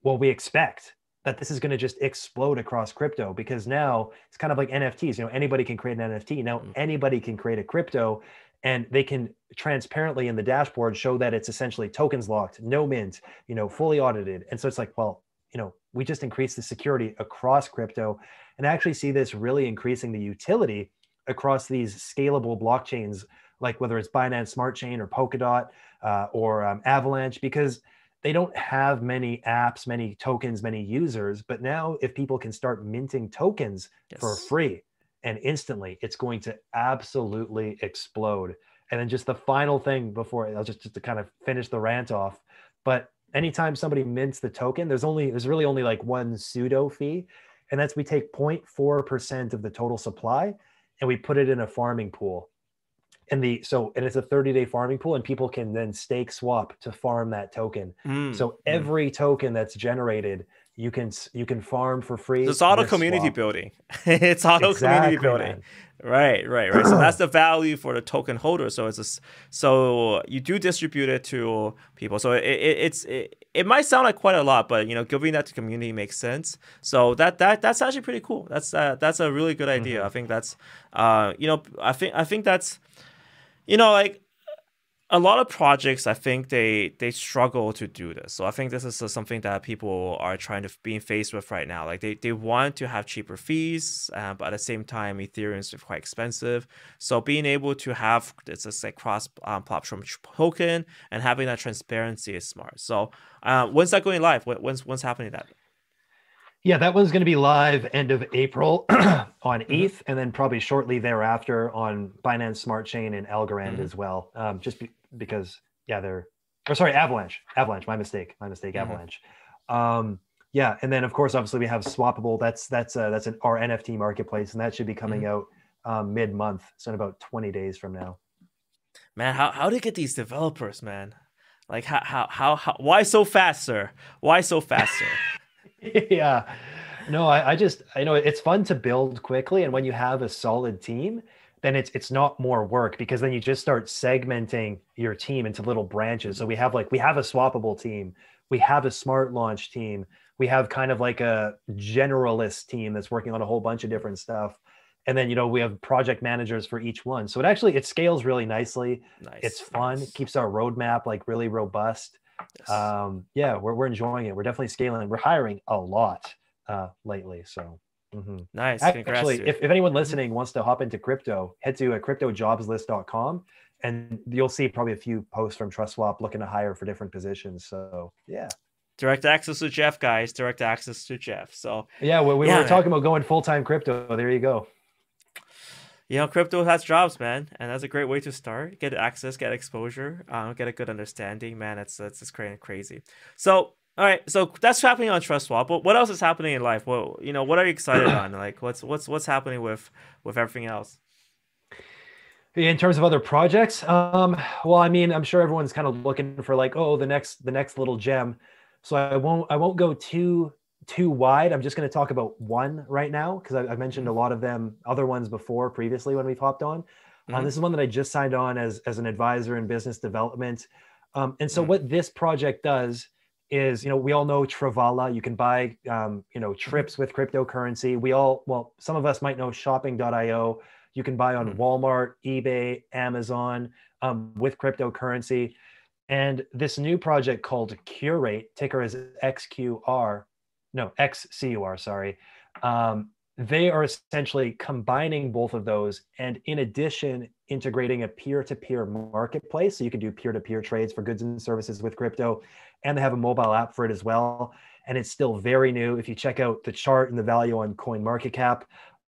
well, we expect that this is going to just explode across crypto because now it's kind of like NFTs. You know, anybody can create an NFT. Now, mm. anybody can create a crypto and they can transparently in the dashboard show that it's essentially tokens locked, no mint, you know, fully audited. And so it's like, well, you know, we just increased the security across crypto and I actually see this really increasing the utility across these scalable blockchains, like whether it's Binance Smart Chain or Polkadot uh, or um, Avalanche, because they don't have many apps, many tokens, many users. But now, if people can start minting tokens yes. for free and instantly, it's going to absolutely explode. And then just the final thing before I'll just, just to kind of finish the rant off, but anytime somebody mints the token, there's only there's really only like one pseudo fee, and that's we take 0.4% of the total supply and we put it in a farming pool. And the so and it's a 30-day farming pool, and people can then stake swap to farm that token. Mm, so every mm. token that's generated, you can you can farm for free. It's auto community swap. building. it's auto exactly, community building. Man. Right, right, right. so that's the value for the token holder. So it's a, so you do distribute it to people. So it, it it's it, it might sound like quite a lot, but you know, giving that to community makes sense. So that that that's actually pretty cool. That's uh, that's a really good idea. Mm-hmm. I think that's uh you know I think I think that's you know like a lot of projects i think they they struggle to do this. So i think this is something that people are trying to be faced with right now. Like they, they want to have cheaper fees uh, but at the same time ethereum is quite expensive. So being able to have this is like cross um, platform token and having that transparency is smart. So uh, when's that going live? When's when's happening that yeah, that one's going to be live end of April on mm-hmm. ETH, and then probably shortly thereafter on Binance Smart Chain and Algorand mm-hmm. as well. Um, just be, because, yeah, they're, or sorry, Avalanche, Avalanche. My mistake, my mistake, mm-hmm. Avalanche. Um, yeah, and then of course, obviously, we have Swappable. That's that's uh, that's an our NFT marketplace, and that should be coming mm-hmm. out um, mid month, so in about twenty days from now. Man, how how do you get these developers, man? Like how how how, how why so fast, sir? Why so fast, sir? yeah. No, I, I just I know it's fun to build quickly, and when you have a solid team, then it's it's not more work because then you just start segmenting your team into little branches. So we have like we have a swappable team, we have a smart launch team, we have kind of like a generalist team that's working on a whole bunch of different stuff. And then you know we have project managers for each one. So it actually it scales really nicely. Nice. It's fun. Nice. It keeps our roadmap like really robust. Yes. Um, yeah, we're, we're enjoying it. We're definitely scaling. We're hiring a lot uh, lately. So mm-hmm. nice. Actually, if, if anyone listening wants to hop into crypto, head to uh, cryptojobslist.com and you'll see probably a few posts from TrustSwap looking to hire for different positions. So yeah. Direct access to Jeff, guys. Direct access to Jeff. So yeah, we, we yeah, were talking about going full time crypto. There you go you know, crypto has jobs, man, and that's a great way to start. Get access, get exposure, um, get a good understanding, man. It's it's it's crazy, crazy. So, all right, so that's happening on TrustSwap. But what else is happening in life? Well, you know, what are you excited on? Like, what's what's what's happening with with everything else? In terms of other projects, um, well, I mean, I'm sure everyone's kind of looking for like, oh, the next the next little gem. So I won't I won't go too too wide. I'm just going to talk about one right now because I've mentioned a mm-hmm. lot of them, other ones before previously when we've hopped on. Um, mm-hmm. This is one that I just signed on as, as an advisor in business development. Um, and so mm-hmm. what this project does is, you know, we all know Travala. You can buy, um, you know, mm-hmm. trips with cryptocurrency. We all, well, some of us might know shopping.io. You can buy on mm-hmm. Walmart, eBay, Amazon um, with cryptocurrency. And this new project called Curate, ticker is XQR, no, XCUR, sorry. Um, they are essentially combining both of those and in addition integrating a peer-to-peer marketplace. So you can do peer-to-peer trades for goods and services with crypto and they have a mobile app for it as well. And it's still very new. If you check out the chart and the value on coin market cap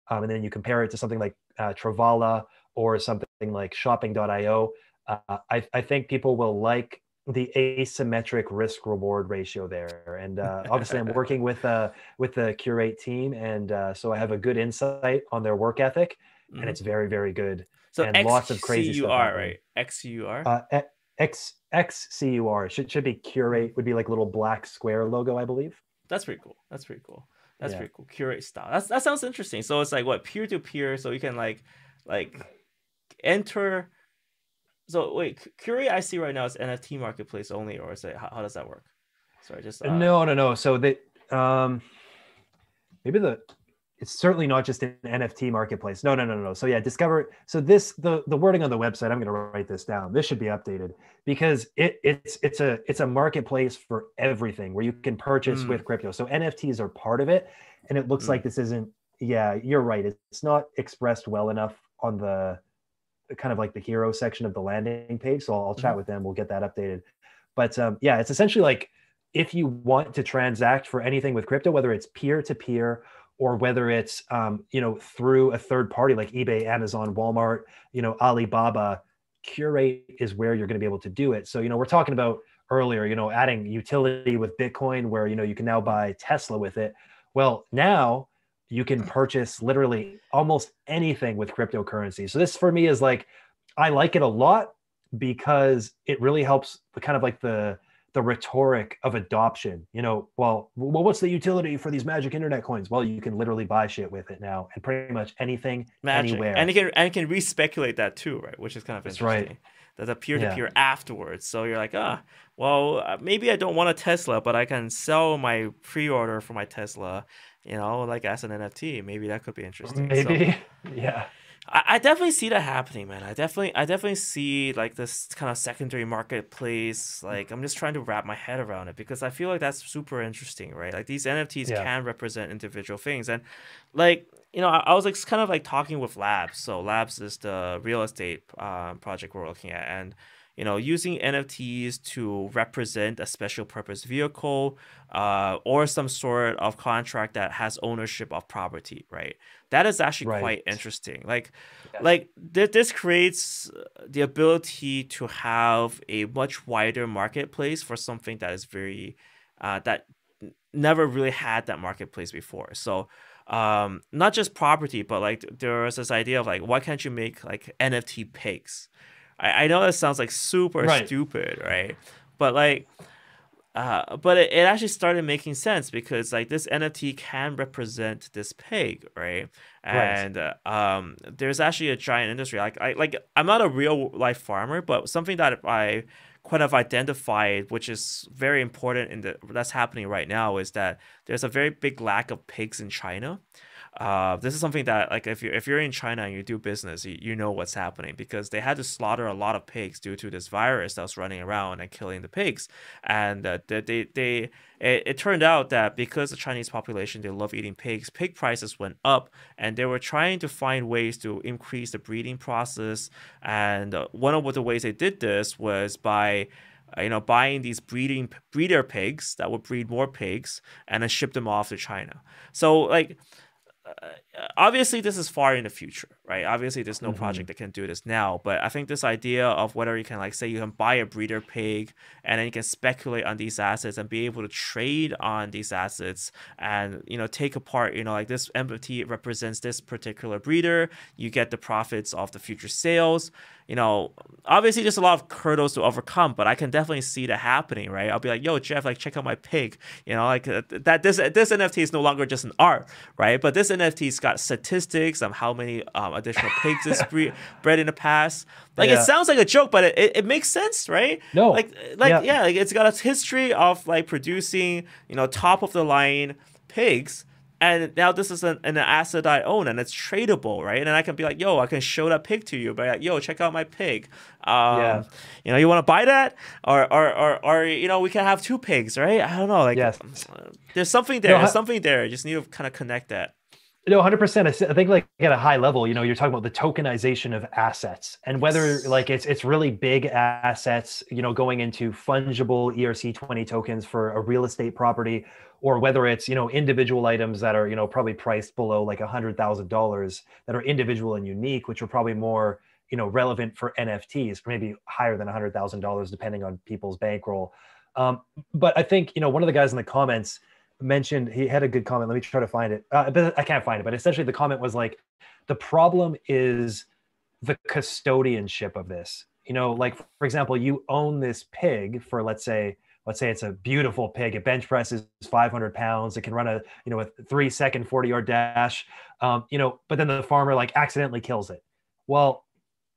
um, and then you compare it to something like uh, travala or something like shopping.io uh, I, I think people will like the asymmetric risk reward ratio there. And uh, obviously i'm working with uh with the curate team and uh, so i have a good insight on their work ethic mm-hmm. and it's very very good. So and X- lots of crazy stuff right? Xcur uh, x xcur should, should be curate would be like a little black square logo i believe. That's pretty cool. That's pretty cool. That's yeah. pretty cool. Curate style. That's, that sounds interesting. So it's like what peer to peer so you can like like enter so wait, Curie I see right now is NFT marketplace only, or is it how, how does that work? Sorry, just uh... no, no, no. So they um maybe the it's certainly not just an NFT marketplace. No, no, no, no. So yeah, discover. So this the the wording on the website. I'm going to write this down. This should be updated because it it's it's a it's a marketplace for everything where you can purchase mm. with crypto. So NFTs are part of it, and it looks mm. like this isn't. Yeah, you're right. It's not expressed well enough on the kind of like the hero section of the landing page. So I'll, I'll chat Mhm. with them. We'll get that updated. But um, yeah, it's essentially like if you want to transact for anything with crypto, whether it's peer to peer or whether it's um, you know through a third party like eBay, Amazon, Walmart, you know Alibaba, Curate is where you're going to be able to do it. So you know we're talking about earlier, you know, adding utility with Bitcoin, where you know you can now buy Tesla with it. Well, now you can purchase literally almost anything with cryptocurrency. So this for me is like I like it a lot because it really helps the kind of like the the rhetoric of adoption. You know, well, well, what's the utility for these magic internet coins? Well, you can literally buy shit with it now, and pretty much anything, Magic. anywhere. And you can and you can re-speculate that too, right? Which is kind of interesting. That's interesting. right. There's a peer-to-peer afterwards. So you're like, ah, well, uh, maybe I don't want a Tesla, but I can sell my pre-order for my Tesla, you know, like as an NFT. Maybe that could be interesting. So- Maybe, yeah, I, I definitely see that happening, man. I definitely I definitely see like this kind of secondary marketplace. Like I'm just trying to wrap my head around it because I feel like that's super interesting, right? Like these NFTs Yeah. can represent individual things. And like, you know, I, I was like kind of like talking with Labs. So Labs is the real estate um, project we're looking at. And you know, using NFTs to represent a special purpose vehicle uh, or some sort of contract that has ownership of property, right? That is actually Right. quite interesting. Like, Yes. like th- this creates uh, the ability to have a much wider marketplace for something that is very uh, that n- never really had that marketplace before. So um not just property but like there was this idea of like why can't you make like nft pigs i, I know that sounds like super Right. stupid right but like uh, but it, it actually started making sense because like this NFT can represent this pig, right? Right. And uh, um, there's actually a giant industry. Like I like I'm not a real life farmer, but something that I kind of identified, which is very important in the that's happening right now, is that there's a very big lack of pigs in China. Uh, this is something that like if you if you're in China and you do business, you, you know what's happening because they had to slaughter a lot of pigs due to this virus that was running around and killing the pigs, and uh, they they, they it, it turned out that because the Chinese population they love eating pigs, pig prices went up, and they were trying to find ways to increase the breeding process, and uh, one of the ways they did this was by uh, you know, buying these breeding breeder pigs that would breed more pigs and then ship them off to China. So like uh, obviously this is far in the future right obviously there's no Mhm. project that can do this now but i think this idea of whether you can like say you can buy a breeder pig and then you can speculate on these assets and be able to trade on these assets and you know take apart you know like this nft represents this particular breeder you get the profits of the future sales you know obviously there's a lot of hurdles to overcome but i can definitely see that happening right i'll be like yo jeff like check out my pig you know like uh, that this this nft is no longer just an art right but this nft's got statistics on how many um, additional pigs it's bre- bred in the past like Yeah. it sounds like a joke but it, it, it makes sense right No. like like Yeah. yeah. like it's got a history of like producing you know top of the line pigs and now this is an, an asset I own and it's tradable, right? And I can be like, yo, I can show that pig to you, but like, yo, check out my pig. Um, Yeah. You know, you want to buy that, or, or or or you know, we can have two pigs, right? I don't know, like, Yes. uh, there's something there. No, there's something there. You just need to kind of connect that. No, hundred percent. I think like at a high level, you know, you're talking about the tokenization of assets, and whether like it's it's really big assets, you know, going into fungible ERC twenty tokens for a real estate property, or whether it's you know individual items that are you know probably priced below like a hundred thousand dollars that are individual and unique, which are probably more you know relevant for NFTs, maybe higher than a hundred thousand dollars depending on people's bankroll. Um, but I think you know one of the guys in the comments mentioned he had a good comment. Let me try to find it. Uh, but I can't find it. But essentially, the comment was like, the problem is the custodianship of this. You know, like for example, you own this pig for let's say, let's say it's a beautiful pig. It bench presses 500 pounds. It can run a you know a three second 40 yard dash. Um, you know, but then the farmer like accidentally kills it. Well,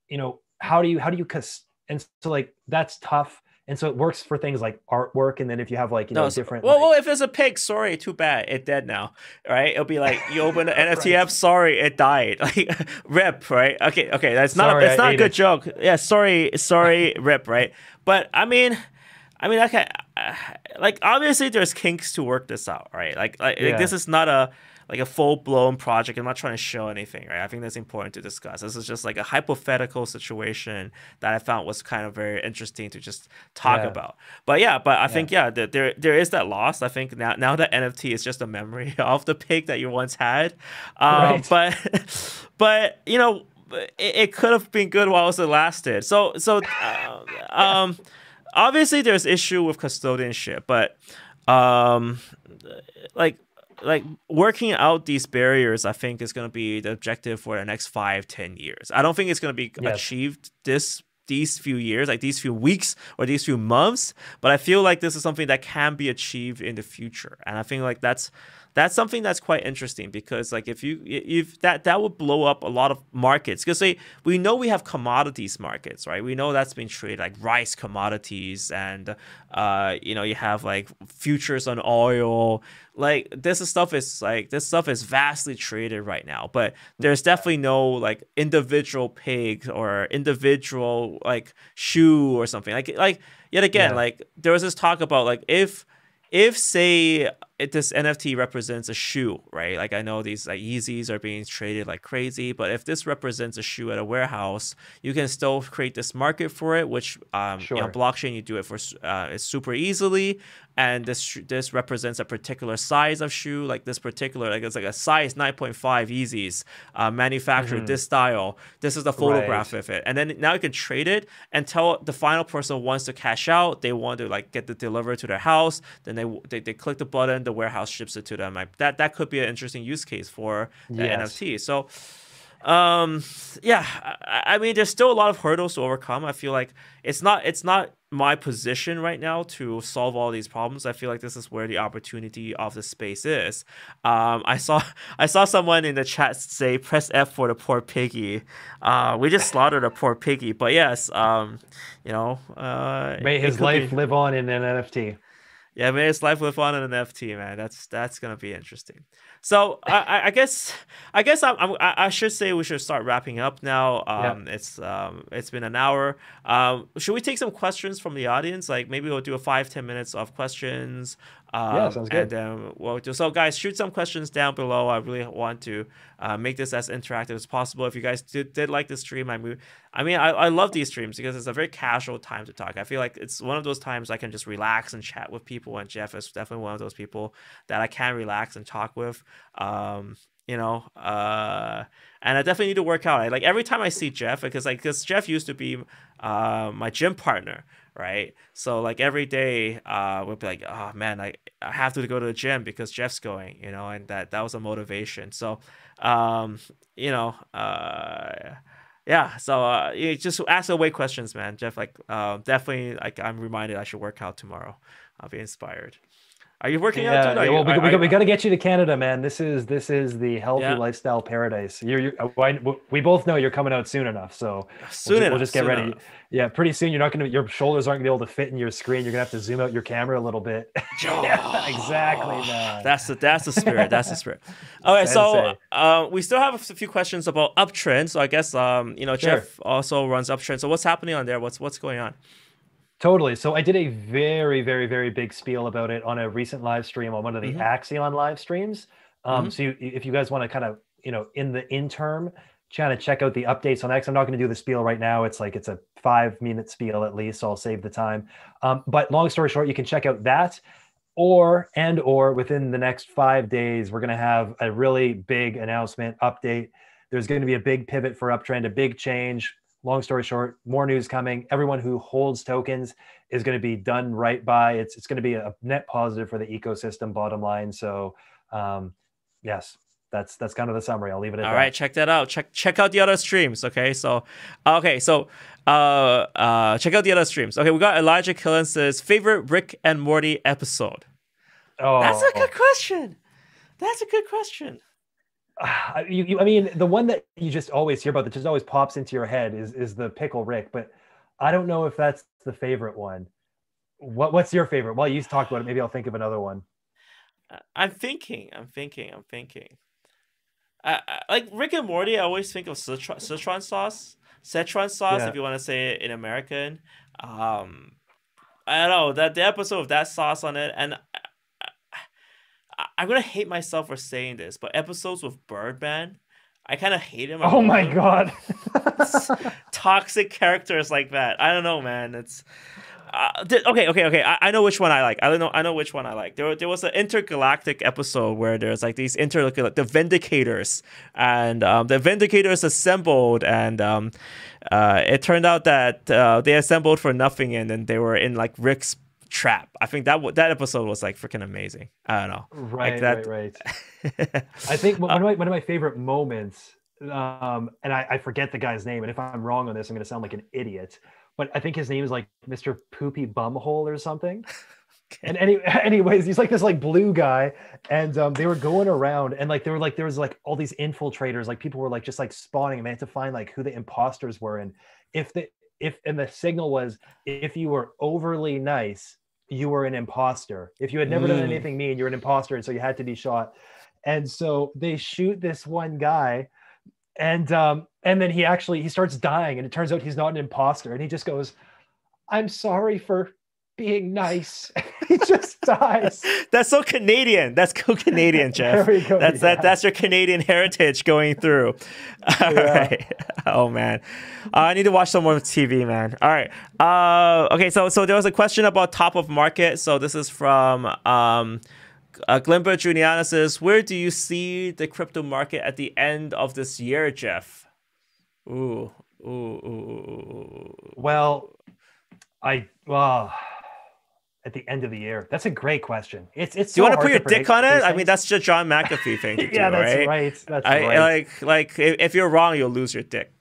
you know, how do you how do you cus- and so like that's tough. And so it works for things like artwork, and then if you have like you know No, so- different. well, like- well, if it's a pig, sorry, too bad, it dead now, right? It'll be like you open an NFT Right. sorry, it died, like rip, right? Okay, okay, that's not Sorry, it's I not a good it. joke. Yeah, sorry, sorry, rip, right? But I mean, I mean, okay, uh, like obviously there's kinks to work this out, right? Like, like, like this is not a like a full blown project. I'm not trying to show anything, right? I think that's important to discuss. This is just like a hypothetical situation that I found was kind of very interesting to just talk yeah. about. But yeah, but I yeah. think yeah, there there is that loss. I think now now that NFT is just a memory of the pig that you once had. Um, right. But but you know it, it could have been good while it lasted. So so uh, um obviously there's issue with custodianship, but um like like working out these barriers i think is going to be the objective for the next five ten years i don't think it's going to be yes. achieved this these few years like these few weeks or these few months but i feel like this is something that can be achieved in the future and i think like that's that's something that's quite interesting because like if you if that that would blow up a lot of markets. Because say we know we have commodities markets right? We know that's been traded like rice commodities and uh you know you have like futures on oil. Like this stuff is like this stuff is vastly traded right now but there's definitely no like individual pig or individual like shoe or something. Like like yet again yeah. like there was this talk about like if if say it, this NFT represents a shoe, right? Like I know these like Yeezys are being traded like crazy, but if this represents a shoe at a warehouse, you can still create this market for it, which um, sure. you know, blockchain you do it for uh, it's super easily and this this represents a particular size of shoe like this particular like it's like a size 9.5 Yeezys uh, manufactured mm-hmm. this style this is the photograph right. of it and then now you can trade it and tell the final person wants to cash out they want to like get the delivered to their house then they they, they click the button the warehouse ships it to them like that that could be an interesting use case for the yes. nft so um yeah I, I mean there's still a lot of hurdles to overcome i feel like it's not it's not my position right now to solve all these problems. I feel like this is where the opportunity of the space is. Um, I saw I saw someone in the chat say press F for the poor piggy. Uh, we just slaughtered a poor piggy, but yes, um, you know, uh, may his life be... live on in an NFT. Yeah, may his life live on in an NFT, man. That's that's gonna be interesting. So I, I guess I guess I, I, I should say we should start wrapping up now. Um, yeah. It's um, it's been an hour. Um, should we take some questions from the audience? Like maybe we'll do a five ten minutes of questions. Um, yeah, sounds good. And then we'll do. So guys, shoot some questions down below. I really want to uh, make this as interactive as possible. If you guys did, did like the stream, I mean, I mean, I, I love these streams because it's a very casual time to talk. I feel like it's one of those times I can just relax and chat with people. And Jeff is definitely one of those people that I can relax and talk with. Um, you know, uh, and I definitely need to work out. I, like every time I see Jeff, because like, because Jeff used to be uh, my gym partner, right? So like every day, uh, we'll be like, oh man, I, I have to go to the gym because Jeff's going, you know, and that that was a motivation. So, um, you know, uh, yeah. So uh, you just ask away questions, man. Jeff, like, uh, definitely, like, I'm reminded I should work out tomorrow. I'll be inspired. Are you working yeah, out? Yeah, well, we, are, we, we got to get you to Canada, man. This is this is the healthy yeah. lifestyle paradise. You're, you're, uh, we both know you're coming out soon enough, so soon we'll, enough, we'll just get ready. Enough. Yeah, pretty soon. You're not gonna, your shoulders aren't gonna be able to fit in your screen. You're gonna have to zoom out your camera a little bit. yeah, exactly, man. That's the that's the spirit. That's the spirit. Okay, so uh, we still have a few questions about Uptrend. So I guess um, you know sure. Jeff also runs Uptrend. So what's happening on there? What's what's going on? Totally. So I did a very, very, very big spiel about it on a recent live stream on one of the mm-hmm. Axion live streams. Um, mm-hmm. So you, if you guys want to kind of, you know, in the interim, kind of check out the updates on X. I'm not going to do the spiel right now. It's like it's a five minute spiel at least, so I'll save the time. Um, but long story short, you can check out that, or and or within the next five days, we're going to have a really big announcement update. There's going to be a big pivot for Uptrend, a big change long story short, more news coming. Everyone who holds tokens is going to be done right by. It's it's going to be a net positive for the ecosystem. Bottom line. So, um, yes, that's that's kind of the summary. I'll leave it at All that. right, check that out. Check check out the other streams. Okay, so okay, so uh uh check out the other streams. Okay, we got Elijah Killen says favorite Rick and Morty episode. Oh, that's a good question. That's a good question. you, you, I mean, the one that you just always hear about that just always pops into your head is is the pickle Rick, but I don't know if that's the favorite one. What what's your favorite? Well, you talked about it. Maybe I'll think of another one. I'm thinking. I'm thinking. I'm thinking. I, I, like Rick and Morty, I always think of Szechuan, Szechuan sauce. Szechuan sauce, yeah. if you want to say it in American. Um, I don't know that the episode of that sauce on it, and I'm gonna hate myself for saying this, but episodes with Birdman, I kind of hate him. Oh my god, toxic characters like that. I don't know, man. It's uh, th- okay, okay, okay. I, I know which one I like. I don't know. I know which one I like. There, there was an intergalactic episode where there's like these inter the Vindicators, and um, the Vindicators assembled, and um, uh, it turned out that uh, they assembled for nothing, and then they were in like Rick's trap. I think that that episode was like freaking amazing. I don't know. Right, like that... right, right. I think one of my one of my favorite moments, um, and I, I forget the guy's name, and if I'm wrong on this, I'm going to sound like an idiot but I think his name is like Mr. Poopy Bumhole or something. Okay. And any, anyways, he's like this like blue guy, and um, they were going around, and like there were like there was like all these infiltrators, like people were like just like spawning, and they had to find like who the imposters were, and if the if and the signal was if you were overly nice, you were an imposter. If you had never mm. done anything mean, you're an imposter, and so you had to be shot. And so they shoot this one guy and um, and then he actually he starts dying, and it turns out he's not an imposter, and he just goes, "I'm sorry for being nice." he just dies. That's so Canadian. That's so Canadian, Jeff. there we Go, that's yeah. that. That's your Canadian heritage going through. All yeah. right. Oh man, uh, I need to watch some more TV, man. All right. Uh, okay. So so there was a question about top of market. So this is from um, uh, Glimber Juliana says, "Where do you see the crypto market at the end of this year, Jeff?" Ooh, ooh, ooh, ooh. Well, I well at the end of the year. That's a great question. It's it's. Do you want to put your dick on it? I mean, that's just John McAfee thing to yeah, do, that's right? right. That's I, right. Like like if you're wrong, you'll lose your dick.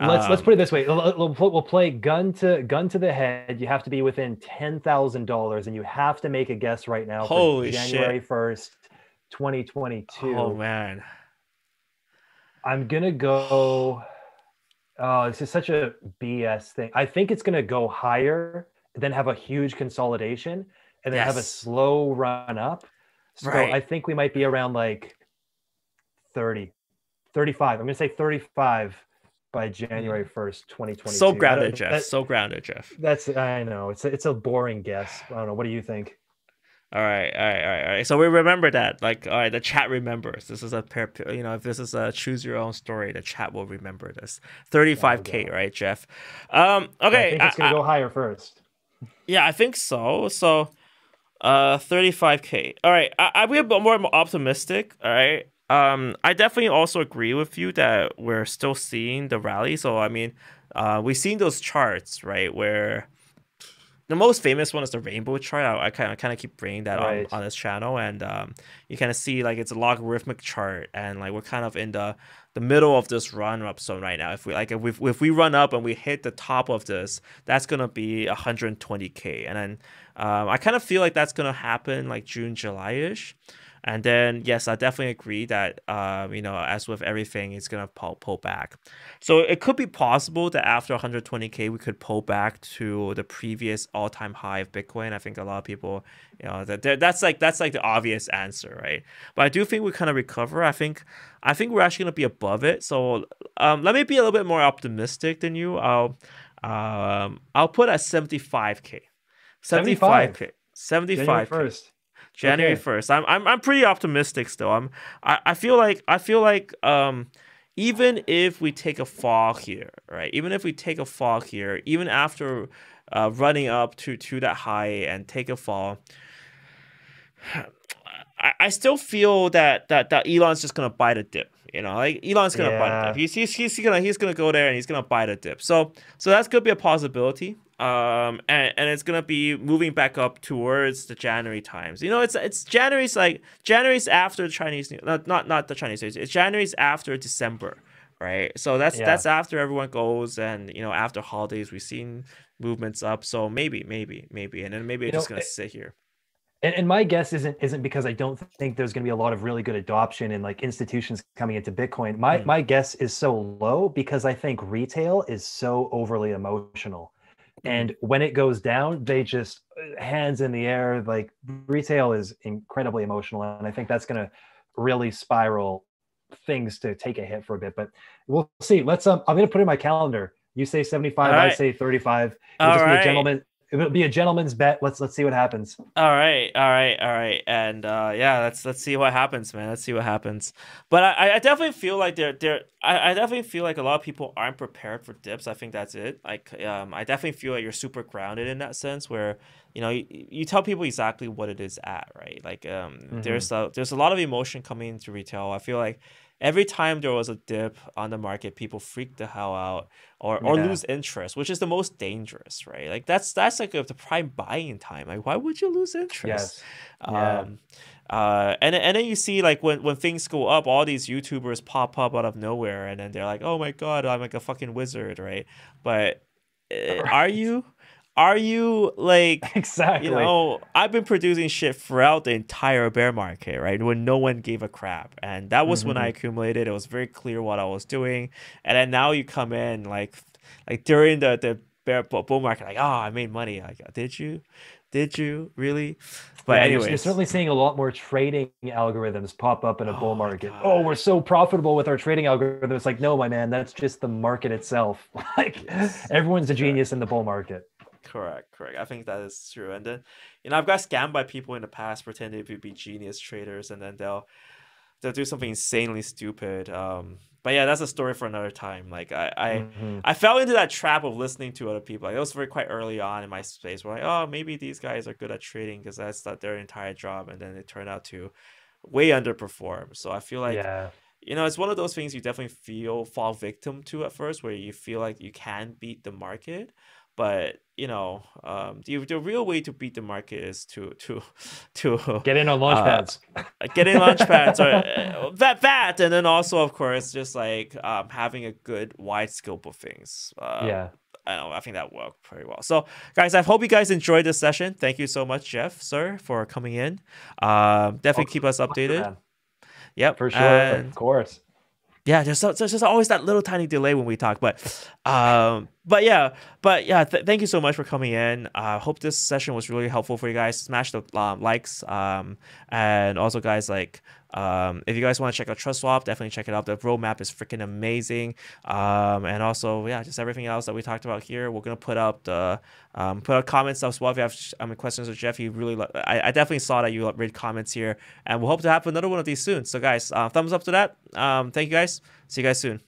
Let's um, let's put it this way. We'll, we'll play gun to gun to the head. You have to be within ten thousand dollars, and you have to make a guess right now. Holy January first, twenty twenty two. Oh man, I'm gonna go. Oh, this is such a BS thing. I think it's gonna go higher, then have a huge consolidation, and then yes. have a slow run up. So right. I think we might be around like 30, 35. I'm gonna say 35 by January 1st, 2022. So grounded, Jeff. That, so grounded, Jeff. That's I know. It's a, it's a boring guess. I don't know. What do you think? All right, all right, all right, all right. So we remember that. Like, all right, the chat remembers. This is a pair. You know, if this is a choose your own story, the chat will remember this. Thirty-five k, right, Jeff? Um, okay, I think it's gonna go higher first. Yeah, I think so. So, uh, thirty-five k. All right, I, I bit more optimistic. All right, um, I definitely also agree with you that we're still seeing the rally. So I mean, uh, we've seen those charts, right? Where the most famous one is the rainbow chart. I kind of kind of keep bringing that right. on on this channel, and um, you kind of see like it's a logarithmic chart, and like we're kind of in the the middle of this run up zone right now. If we like if we if we run up and we hit the top of this, that's gonna be 120k, and then um, I kind of feel like that's gonna happen like June July ish. And then, yes, I definitely agree that, um, you know, as with everything, it's going to pull, pull back. So it could be possible that after 120K, we could pull back to the previous all time high of Bitcoin. I think a lot of people, you know, that that's like, that's like the obvious answer, right? But I do think we kind of recover. I think, I think we're actually going to be above it. So um, let me be a little bit more optimistic than you. I'll, um, I'll put at 75K. 75K. 75 first. January first. Okay. I'm I'm I'm pretty optimistic still. I'm I, I feel like I feel like um even if we take a fall here, right? Even if we take a fall here, even after uh, running up to to that high and take a fall, I, I still feel that that that Elon's just gonna buy the dip. You know, like Elon's gonna yeah. buy the dip. He's, he's he's gonna he's gonna go there and he's gonna buy the dip. So so that's gonna be a possibility um and, and it's gonna be moving back up towards the january times. You know it's it's january's like january's after chinese new not not, not the chinese it's january's after december right? So that's yeah. that's after everyone goes and you know after holidays we've seen movements up. So maybe maybe maybe and then maybe you it's know, just gonna it, sit here. And, and my guess isn't isn't because i don't think there's going to be a lot of really good adoption and like institutions coming into bitcoin. My mm. my guess is so low because i think retail is so overly emotional and when it goes down they just hands in the air like retail is incredibly emotional and i think that's going to really spiral things to take a hit for a bit but we'll see. Let's um i'm going to put in my calendar. You say 75 right. i say 35 it'll just right. be a gentleman it'll be a gentleman's bet. Let's let's see what happens. All right, all right, all right, and uh, yeah, let's let's see what happens, man. Let's see what happens. But I, I definitely feel like there there I, I definitely feel like a lot of people aren't prepared for dips. I think that's it. Like um, I definitely feel like you're super grounded in that sense, where you know you, you tell people exactly what it is at, right? Like um, mm-hmm. there's a there's a lot of emotion coming into retail. I feel like every time there was a dip on the market, people freak the hell out or, yeah. or lose interest, which is the most dangerous, right? Like that's that's like the prime buying time. Like why would you lose interest? Yes. Yeah. Um, uh, and and then you see like when when things go up, all these YouTubers pop up out of nowhere, and then they're like, "Oh my god, I'm like a fucking wizard," right? But uh, are you? Are you like exactly? You know, I've been producing shit throughout the entire bear market, right? When no one gave a crap, and that was mm-hmm. when I mm-hmm. accumulated. It was very clear what I was doing, and then now you come in like, like during the the bear bull market, like, oh, I made money. Like, did you? Did you really? But yeah, anyway, you're certainly seeing a lot more trading algorithms pop up in a oh bull market. Oh, we're so profitable with our trading algorithm. It's like, no, my man, that's just the market itself. like everyone's a genius in the bull market. Correct, correct. I think that is true. And then, you know, I've got scammed by people in the past pretending to be genius traders, and then they'll they'll do something insanely stupid. Um, but yeah, that's a story for another time. Like I I, mm-hmm. I fell into that trap of listening to other people. Like it was very quite early on in my space where like, oh, maybe these guys are good at trading because that's not their entire job, and then it turned out to way underperform. So I feel like. Yeah you know, it's one of those things you definitely feel fall victim to at first, where you feel like you can beat the market, but you know, um, the the real way to beat the market is to to to get in on launch uh, pads, get in launch pads, or uh, that that, and then also of course just like um, having a good wide scope of things. Uh, yeah. I know. I think that worked pretty well. So, guys, I hope you guys enjoyed this session. Thank you so much, Jeff, sir, for coming in. Um, definitely oh, keep us updated. Yep, for sure, and, of course yeah, there's, so, there's just always that little tiny delay when we talk, but um, but yeah, but yeah, th- thank you so much for coming in. I uh, hope this session was really helpful for you guys. Smash the um, likes, um, and also guys like um, if you guys want to check out TrustSwap, definitely check it out. The roadmap is freaking amazing. Um, and also, yeah, just everything else that we talked about here. We're gonna put up the um, put out comments as well. If you have mean, questions with Jeff, you really, I, I definitely saw that you read comments here, and we'll hope to have another one of these soon. So, guys, uh, thumbs up to that. Um, thank you guys. See you guys soon.